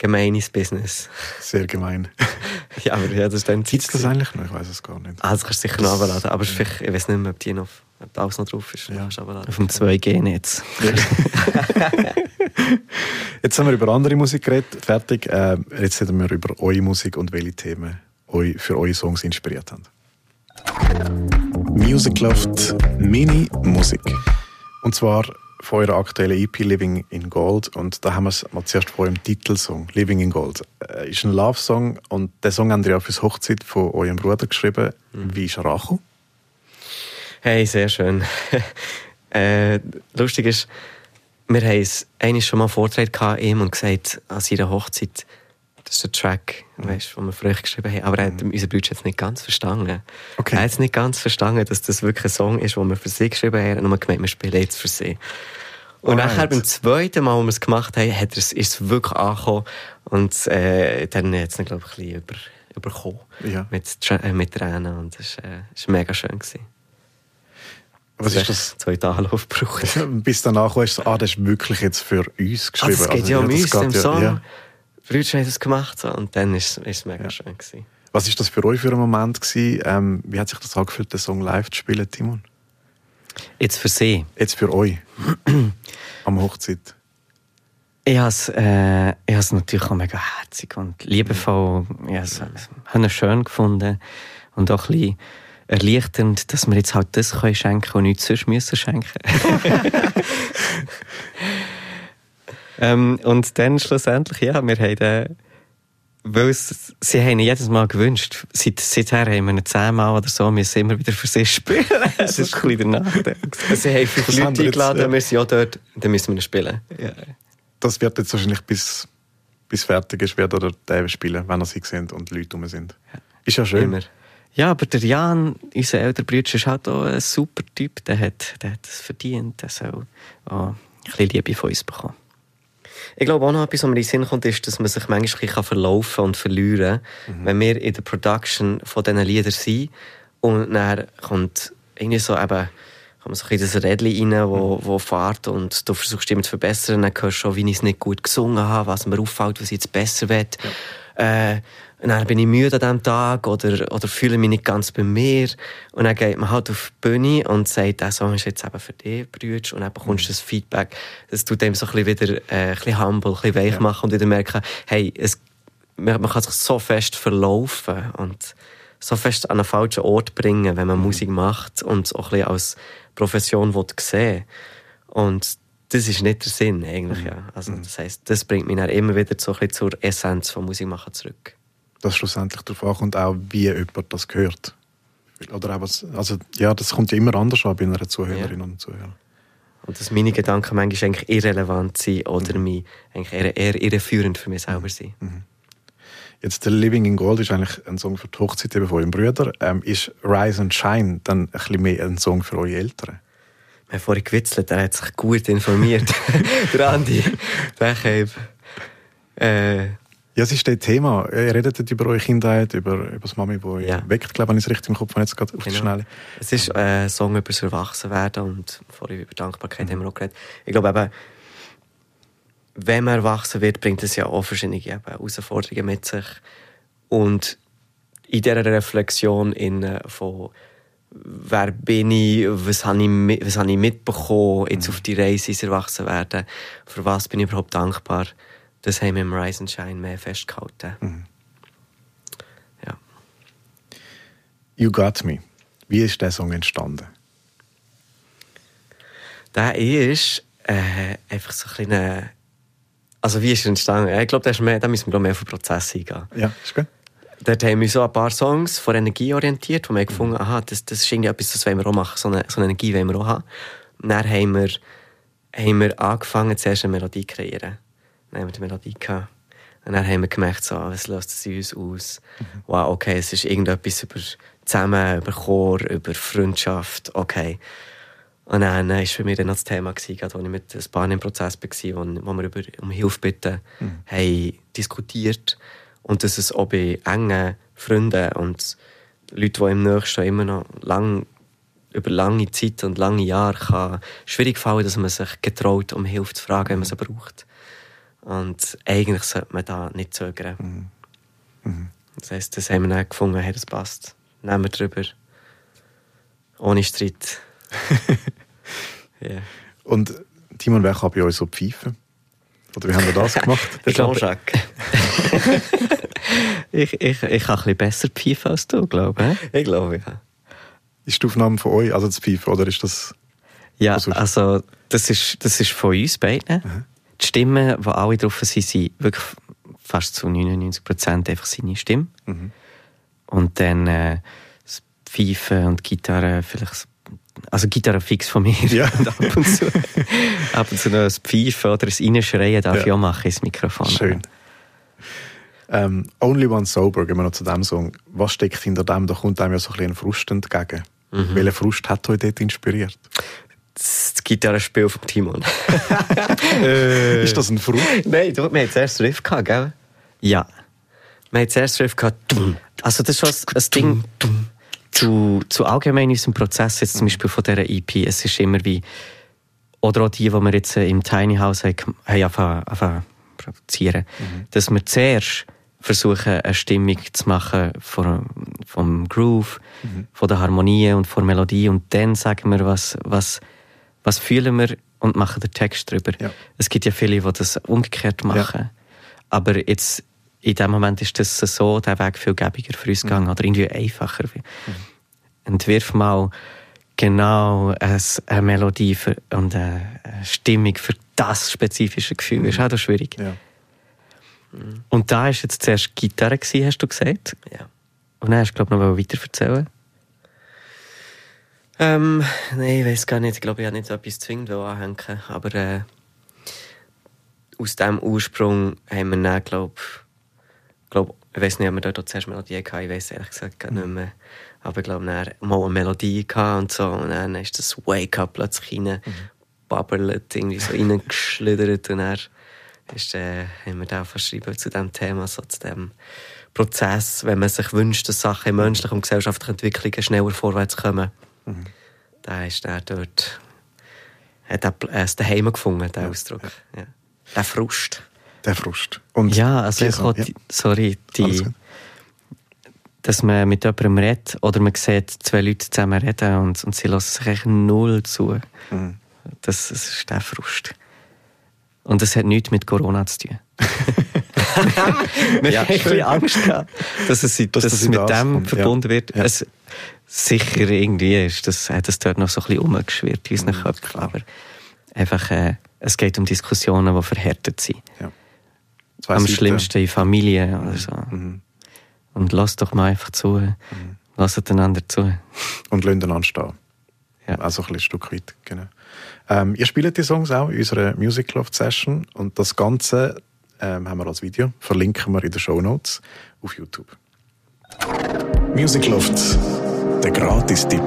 [SPEAKER 2] gemeines Business.
[SPEAKER 1] Sehr gemein.
[SPEAKER 2] ja, aber ja, das ist dann
[SPEAKER 1] Gibt es das eigentlich noch? Ich weiß es gar nicht.
[SPEAKER 2] Das kannst du sicher noch abladen. Aber vielleicht, ich weiß nicht mehr, ob die noch, ob alles noch drauf ist.
[SPEAKER 1] Ja.
[SPEAKER 3] Auf dem 2G-Netz.
[SPEAKER 1] Jetzt haben wir über andere Musik geredet. Fertig. Äh, jetzt reden wir über eure Musik und welche Themen euch für eure Songs inspiriert haben. Music Loft Mini Musik. Und zwar von eurer aktuellen EP Living in Gold. Und da haben wir es mal zuerst von eurem Titelsong Living in Gold. Äh, ist ein Love-Song und den Song habt ihr ja fürs Hochzeit von eurem Bruder geschrieben. Wie ist er angekommen?
[SPEAKER 2] Hey, sehr schön. äh, lustig ist, wir haben es eigentlich schon mal gehabt, ihm und gesagt, an seiner Hochzeit, das ist der Track, weißt, den wir früher geschrieben haben. Aber er hat unser Bruder jetzt nicht ganz verstanden.
[SPEAKER 1] Okay.
[SPEAKER 2] Er hat es nicht ganz verstanden, dass das wirklich ein Song ist, den wir für sie geschrieben haben. Hat nur gemeint, wir spielen jetzt für sie. Und
[SPEAKER 1] Alright.
[SPEAKER 2] nachher beim zweiten Mal, wo wir es gemacht haben, hat er es, ist es wirklich angekommen. Und äh, dann hat es ihn, glaube ich, ein bisschen über, überkommen.
[SPEAKER 1] Ja.
[SPEAKER 2] Mit, äh, mit Tränen. Und das war äh, ist mega schön. Gewesen.
[SPEAKER 1] Was ist das?
[SPEAKER 2] Zweiten Anlauf gebraucht.
[SPEAKER 1] Bis danach ist so, ah, das ist wirklich jetzt für uns
[SPEAKER 2] Ah,
[SPEAKER 1] geschrieben.
[SPEAKER 2] das geht
[SPEAKER 1] Also,
[SPEAKER 2] ja um uns, dem
[SPEAKER 1] ja-
[SPEAKER 2] Song.
[SPEAKER 1] ja.
[SPEAKER 2] Brüder haben das gemacht und dann ist ist es mega schön. Gewesen.
[SPEAKER 1] Was ist das für euch für ein Moment gewesen? Ähm, wie hat sich das angefühlt, den Song live zu spielen, Timon?
[SPEAKER 3] Jetzt für sie.
[SPEAKER 1] Jetzt für euch. Am Hochzeit.
[SPEAKER 3] Ich habe es äh, ich natürlich auch mega herzig und liebevoll. Ich habe es habe es schön gefunden und auch ein bisschen erleichternd, dass wir jetzt halt das können schenken und nichts sonst müssen schenken. ähm, und dann schlussendlich, ja, wir haben den, weil es, sie haben ihn jedes Mal gewünscht. Seit, seither haben wir ihn zehnmal oder so, müssen immer wieder für sie spielen. Das ist ein bisschen der Nachteil.
[SPEAKER 2] Sie haben fünf Leute eingeladen,
[SPEAKER 1] ja.
[SPEAKER 2] wir sind ja dort, dann müssen wir ihn spielen.
[SPEAKER 3] Ja.
[SPEAKER 1] Das wird jetzt wahrscheinlich bis, bis fertig ist, wird er den spielen, wenn er sie sehen und Leute rum sind. Ist ja schön.
[SPEAKER 2] Immer.
[SPEAKER 3] Ja, aber der Jan, unser älterer Bruder, ist halt auch ein super Typ. Der hat, der hat es verdient. Der soll auch ein bisschen Liebe von uns bekommen.
[SPEAKER 2] Ich glaube auch noch etwas, was mir in den Sinn kommt, ist, dass man sich manchmal verlaufen und verlieren kann, wenn wir in der Production von diesen Liedern sind. Und dann kommt irgendwie so eben, kommt so ein das Rädchen rein, wo, wo fährt und du versuchst immer zu verbessern, dann hörst du schon, wie ich es nicht gut gesungen habe, was mir auffällt, was ich jetzt besser will. Äh, und dann bin ich müde an diesem Tag oder, oder fühle mich nicht ganz bei mir. Und dann geht man halt auf die Bühne und sagt, der Song ist jetzt eben für dich, Brütsch. Und dann bekommst du das Feedback. Das tut dem so ein bisschen wieder äh, ein bisschen humble, ein bisschen weich machen und wieder merken, hey, es, man, man kann sich so fest verlaufen und so fest an einen falschen Ort bringen, wenn man mhm. Musik macht und auch ein bisschen als Profession will sehen Und das ist nicht der Sinn eigentlich, mhm. ja. Also mhm. das heisst, das bringt mich dann immer wieder so ein bisschen zur Essenz von Musikmachen zurück.
[SPEAKER 1] Dass schlussendlich darauf ankommt, auch wie jemand das gehört. Oder auch was, also ja, das kommt ja immer anders an bei einer Zuhörerin ja. und Zuhörer.
[SPEAKER 2] Und dass meine Gedanken manchmal eigentlich irrelevant sind oder mhm. mich eigentlich eher, eher irreführend für mich selber sind. Mhm.
[SPEAKER 1] Jetzt der Living in Gold ist eigentlich ein Song für die Hochzeit von eurem Brüder. Ähm, ist Rise and Shine dann ein bisschen mehr ein Song für eure Eltern?
[SPEAKER 2] Wir haben vorhin gewitzelt, er hat sich gut informiert. der Andi Bechheim. Äh,
[SPEAKER 1] ja, es ist das Thema. Ihr redet über eure Kindheit, über, über das Mami, die ja. weckt, glaube ich, wenn ich es richtig im Kopf habe, jetzt gerade auf genau. die Schnelle.
[SPEAKER 2] Es ist äh, ein Song über das Erwachsenwerden und vorhin über Dankbarkeit mhm. haben wir auch geredet. Ich glaube eben, wenn man erwachsen wird, bringt es ja auch verschiedene eben, Herausforderungen mit sich. Und in dieser Reflexion in, von wer bin ich, was habe ich, was habe ich mitbekommen, jetzt mhm. auf die Reise ins Erwachsenwerden, für was bin ich überhaupt dankbar, das haben wir im Rise and Shine mehr festgehalten. Mhm. Ja.
[SPEAKER 1] You Got Me. Wie ist der Song entstanden?
[SPEAKER 2] Der ist äh, einfach so ein kleiner also wie ist es entstanden? Ich glaube, da, müssen wir mehr auf den Prozess eingehen.
[SPEAKER 1] Ja, ist gut.
[SPEAKER 2] Dort haben wir so ein paar Songs von Energie orientiert, wo wir mhm. gefunden haben, aha, das, das ist irgendwie etwas, das wollen wir auch machen, so eine, so eine Energie wollen wir auch haben. Und dann haben wir, haben wir angefangen, zuerst eine Melodie zu kreieren. Dann haben wir die Melodie gehabt. Und dann haben wir gemerkt, so, was löst das in uns aus? Mhm. Wow, okay, es ist irgendetwas über zusammen, über Chor, über Freundschaft, okay. Und dann war für mich dann das Thema, als ich mit ein paar im Prozess war, wo, wo wir über, um Hilfe bitten mhm. haben diskutiert und dass es auch bei engen Freunden und Leuten, die im Nächsten immer noch lang, über lange Zeit und lange Jahre kann schwierig fallen, dass man sich getraut, um Hilfe zu fragen, wenn man sie braucht. Und eigentlich sollte man da nicht zögern. Mhm. Mhm. Das heisst, das haben wir dann gefunden, hey, das passt. Nehmen wir drüber. Ohne Streit.
[SPEAKER 1] yeah. Und Timon, wer kann bei euch so pfeifen? Oder wie haben wir das gemacht?
[SPEAKER 2] Der Jean-Jacques.
[SPEAKER 3] ich, ich, ich kann ein bisschen besser pfeifen als du, glaube
[SPEAKER 2] ich. Ich glaube, ja.
[SPEAKER 1] Ist die Aufnahme von euch, also das Pfeifen, oder ist das...
[SPEAKER 3] Ja, also das ist, das ist von uns beiden. Mhm. Die Stimmen, die alle drauf sind, sind wirklich fast zu 99 Prozent einfach seine Stimme. Mhm. Und dann äh, das Pfeifen und Gitarre vielleicht also Gitarre fix von mir. Ja. und ab und zu, ab und zu noch ein Pfeifen oder ein Reinschreien darf ja. ich auch machen ins Mikrofon.
[SPEAKER 1] Schön. Ähm, Only One Sober, gehen wir noch zu dem Song. Was steckt hinter dem? Da kommt einem ja so ein bisschen Frust entgegen. Mhm. Welcher Frust hat euch dort inspiriert?
[SPEAKER 2] Das Gitarrespiel von Timon.
[SPEAKER 1] äh. Ist das ein Frust?
[SPEAKER 2] Nein, du, wir hatten zuerst Riff gehabt, gell?
[SPEAKER 3] Ja.
[SPEAKER 2] Wir hatten zuerst Riff gehabt.
[SPEAKER 3] Also das ist schon ein Ding zu, zu allgemein in unserem Prozess, jetzt zum Beispiel von dieser EP, es ist immer wie, oder auch die, die wir jetzt im Tiny House haben, haben angefangen produzieren, mhm. dass wir zuerst versuchen, eine Stimmung zu machen vom, vom Groove, mhm. von der Harmonie und von der Melodie und dann sagen wir, was, was, was fühlen wir und machen den Text drüber. Ja. Es gibt ja viele, die das umgekehrt machen, ja. aber jetzt in dem Moment ist das so, der Weg viel gäbiger für uns gegangen mhm. oder irgendwie einfacher. Mhm. Entwirf mal genau eine Melodie für, und eine Stimmung für das spezifische Gefühl. Mhm. Ist auch schwierig. Ja. Mhm. Und da war jetzt zuerst Gitarre, gewesen, hast du gesagt?
[SPEAKER 2] Ja.
[SPEAKER 3] Und dann hast du, glaube ich, noch weiter erzählen
[SPEAKER 2] ähm, Nein, ich weiß gar nicht. Ich glaube, ich habe nicht etwas zwingend anhängen Aber äh, aus diesem Ursprung haben wir dann, glaube ich, glaube, ich weiß nicht, ob wir dort zuerst Melodie hatten, ich weiß ehrlich gesagt gar nicht mehr. Aber ich glaube, dann mal eine Melodie und so, und dann ist das Wake-up plötzlich rein, mhm. irgendwie so reingeschlittert, und dann ist, äh, haben wir da verschrieben zu diesem Thema, so zu dem Prozess, wenn man sich wünscht, dass Sachen in menschlicher und gesellschaftlicher Entwicklung schneller vorwärts kommen. Mhm. Da ist er dort, hat er es daheim gefunden, der ja. Ausdruck. Ja. Der Frust
[SPEAKER 1] der Frust.
[SPEAKER 3] Und ja, also ich ja. die, sorry, die, dass man mit jemandem redet oder man sieht zwei Leute zusammen reden und, und sie lassen sich echt null zu. Mhm. Das, das ist der Frust. Und das hat nichts mit Corona zu tun. Wir ja, haben ein bisschen Angst gehabt, dass es, dass dass es mit dem kommt, verbunden ja. wird. Ja. Es, sicher irgendwie ist das, hat es dort noch so ein bisschen umgeschwirrt in unseren mhm, Köpfen. Aber einfach, äh, es geht um Diskussionen, die verhärtet sind. Ja. Am Seiten. schlimmsten in Familien oder so. Mhm. Und lass doch mal einfach zu. Mhm. Lasst einander zu.
[SPEAKER 1] Und lasst einander stehen. Ja. Also ein, ein Stück weit, genau. Ähm, ihr spielt die Songs auch in unserer Music Loft Session und das Ganze ähm, haben wir als Video, verlinken wir in den Show Notes auf YouTube. Music Loft, der Gratis-Tipp.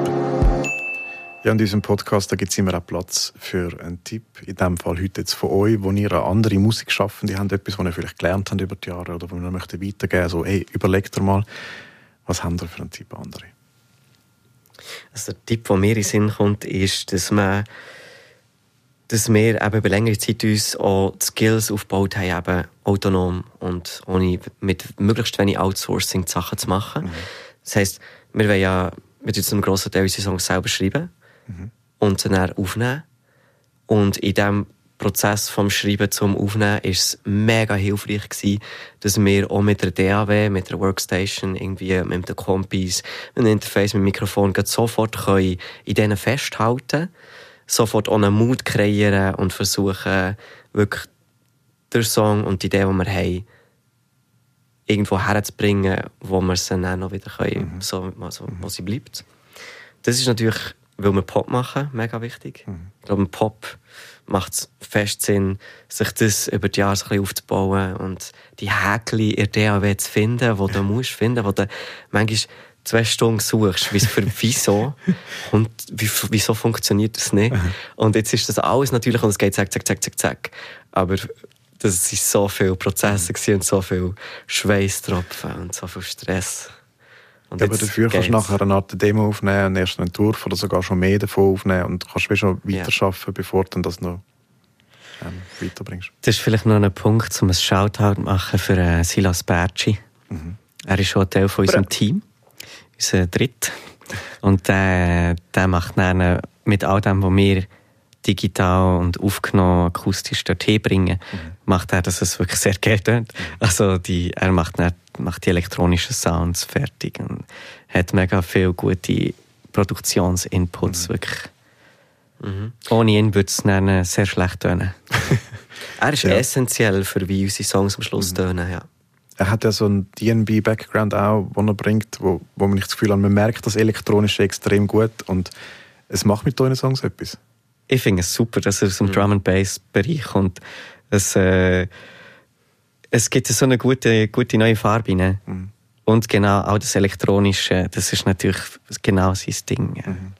[SPEAKER 1] Ja, in diesem Podcast gibt es immer auch Platz für einen Tipp. In diesem Fall heute jetzt von euch, wo ihr an andere Musik schaffen, die haben etwas, was ihr vielleicht gelernt habt über die Jahre oder wo ihr möchte weitergeben. So, hey, überlegt ihr mal, was habt ihr für einen Tipp an andere?
[SPEAKER 2] Also der Tipp, der mir in den Sinn kommt, ist, dass man dass wir eben über längere Zeit uns auch die Skills aufgebaut haben, eben autonom und ohne, mit möglichst wenig Outsourcing die Sachen zu machen. Mhm. Das heisst, wir wollen ja mit einem grossen Teil unsere Songs selber schreiben mhm. und dann aufnehmen. Und in diesem Prozess vom Schreiben zum Aufnehmen war es mega hilfreich gewesen, dass wir auch mit der DAW, mit der Workstation, irgendwie mit den Kompis, mit dem Interface, mit dem Mikrofon sofort können in denen festhalten sofort auch einen Mut kreieren und versuchen, wirklich den Song und die Idee, die wir haben, irgendwo herzubringen, wo wir es dann noch wieder können, mhm. so, also, wo sie bleibt. Das ist natürlich, weil wir Pop machen, mega wichtig. Mhm. Ich glaube, Pop macht es fest Sinn, sich das über die Jahre so ein bisschen aufzubauen und die Häkchen in der DAW zu finden, die du musst finden, wo du manchmal zwei Stunden suchst, für wieso und wie, wieso funktioniert das nicht. Und jetzt ist das alles natürlich und es geht zack, zack, zack, zack, zack. Aber das sind so viele Prozesse mhm. und so viel Schweißtropfen und so viel Stress.
[SPEAKER 1] Und ja, aber dafür kannst du nachher eine Art Demo aufnehmen, einen ersten Entwurf oder sogar schon mehr davon aufnehmen und kannst schon weiterarbeiten, ja. bevor du das noch ähm, weiterbringst.
[SPEAKER 3] Das ist vielleicht noch ein Punkt, um ein Shoutout machen für äh, Silas Berci. Mhm. Er ist schon Teil von unserem Team unser Dritt. Und der, der macht dann mit all dem, was wir digital und aufgenommen akustisch dorthin bringen, mhm. macht er, dass es wirklich sehr geil tönt. Also die, er macht, dann, macht die elektronischen Sounds fertig und hat mega viele gute Produktionsinputs, mhm. wirklich. Mhm. Ohne ihn würde es dann sehr schlecht tönen.
[SPEAKER 2] er ist ja. essentiell für wie unsere Songs am Schluss mhm. tönen, ja
[SPEAKER 1] er hat ja so einen DNB-Background auch, den er bringt, wo, wo man nicht das Gefühl hat, man merkt das Elektronische extrem gut und es macht mit euren Songs etwas.
[SPEAKER 3] Ich finde es super, dass er aus dem mhm. Drum and Bass Bereich kommt. Es, äh, es gibt so eine gute, gute neue Farbe rein. Mhm. Und genau, auch das Elektronische, das ist natürlich genau sein Ding. Mhm.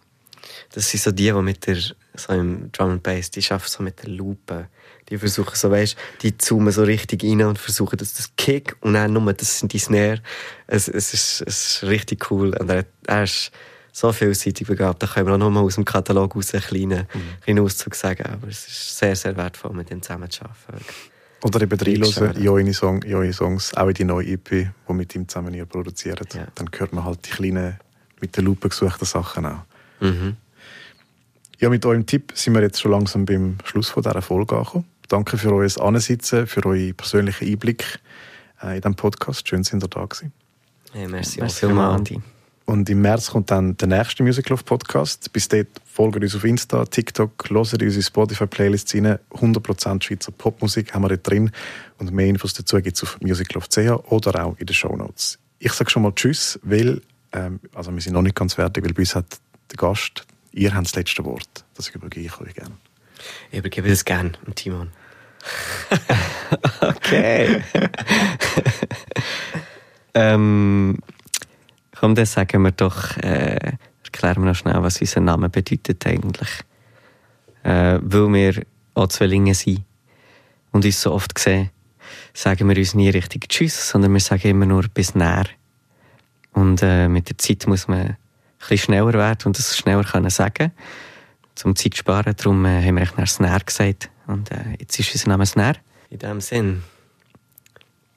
[SPEAKER 2] Das sind so die, die mit der, so im Drum and Bass, die arbeiten so mit der Lupe die versuchen so, weißt, die zoomen so richtig rein und versuchen, dass das Kick und dann nur das sind die Snare. Es, es, ist, es ist richtig cool. Und er, er ist so vielseitig begabt. Da können wir auch noch mal aus dem Katalog raus einen kleinen, mhm. kleinen Auszug sagen. Aber es ist sehr, sehr wertvoll, mit ihm zusammen zu arbeiten.
[SPEAKER 1] Oder eben reinhören in eure, Song, in eure Songs, auch in die neue EP, die mit ihm zusammen ihr produziert. Ja. Dann hört man halt die kleinen, mit der Lupe gesuchten Sachen auch. Mhm. Ja, mit eurem Tipp sind wir jetzt schon langsam beim Schluss von dieser Folge angekommen. Danke für euer Ansitzen, für euren persönlichen Einblick äh, in diesem Podcast. Schön, dass ihr da gewesen.
[SPEAKER 2] Hey, merci, merci vielmals, Andi.
[SPEAKER 1] Und im März kommt dann der nächste Music Love Podcast. Bis dahin folgt uns auf Insta, TikTok, hört unsere Spotify-Playlists rein. 100% Schweizer Popmusik haben wir dort drin. Und mehr Infos dazu gibt es auf musiclove.ch oder auch in den Show Notes. Ich sage schon mal Tschüss, weil ähm, also wir sind noch nicht ganz fertig, weil bei uns hat der Gast, ihr habt das letzte Wort. Das übergebe ich euch gerne.
[SPEAKER 2] Ich übergebe das gerne Timon.
[SPEAKER 3] okay. ähm, komm, dann sagen wir doch, äh, erklären wir noch schnell, was unser Name bedeutet eigentlich. Äh, weil wir auch Zwillinge sind und uns so oft sehen, sagen wir uns nie richtig Tschüss, sondern wir sagen immer nur bis näher. Und äh, mit der Zeit muss man ein bisschen schneller werden und das schneller können sagen zum Zeit sparen. Darum äh, haben wir echt Snare gesagt. Und äh, jetzt ist unser Name Snare.
[SPEAKER 2] In dem Sinn.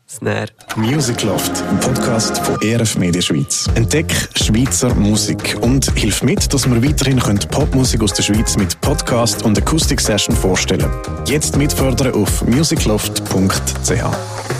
[SPEAKER 2] Snare.
[SPEAKER 1] Music Loft, ein Podcast von ERF Media Schweiz. Entdeck Schweizer Musik und hilf mit, dass wir weiterhin Popmusik aus der Schweiz mit Podcast und Akustik-Session vorstellen Jetzt mitfördern auf musicloft.ch.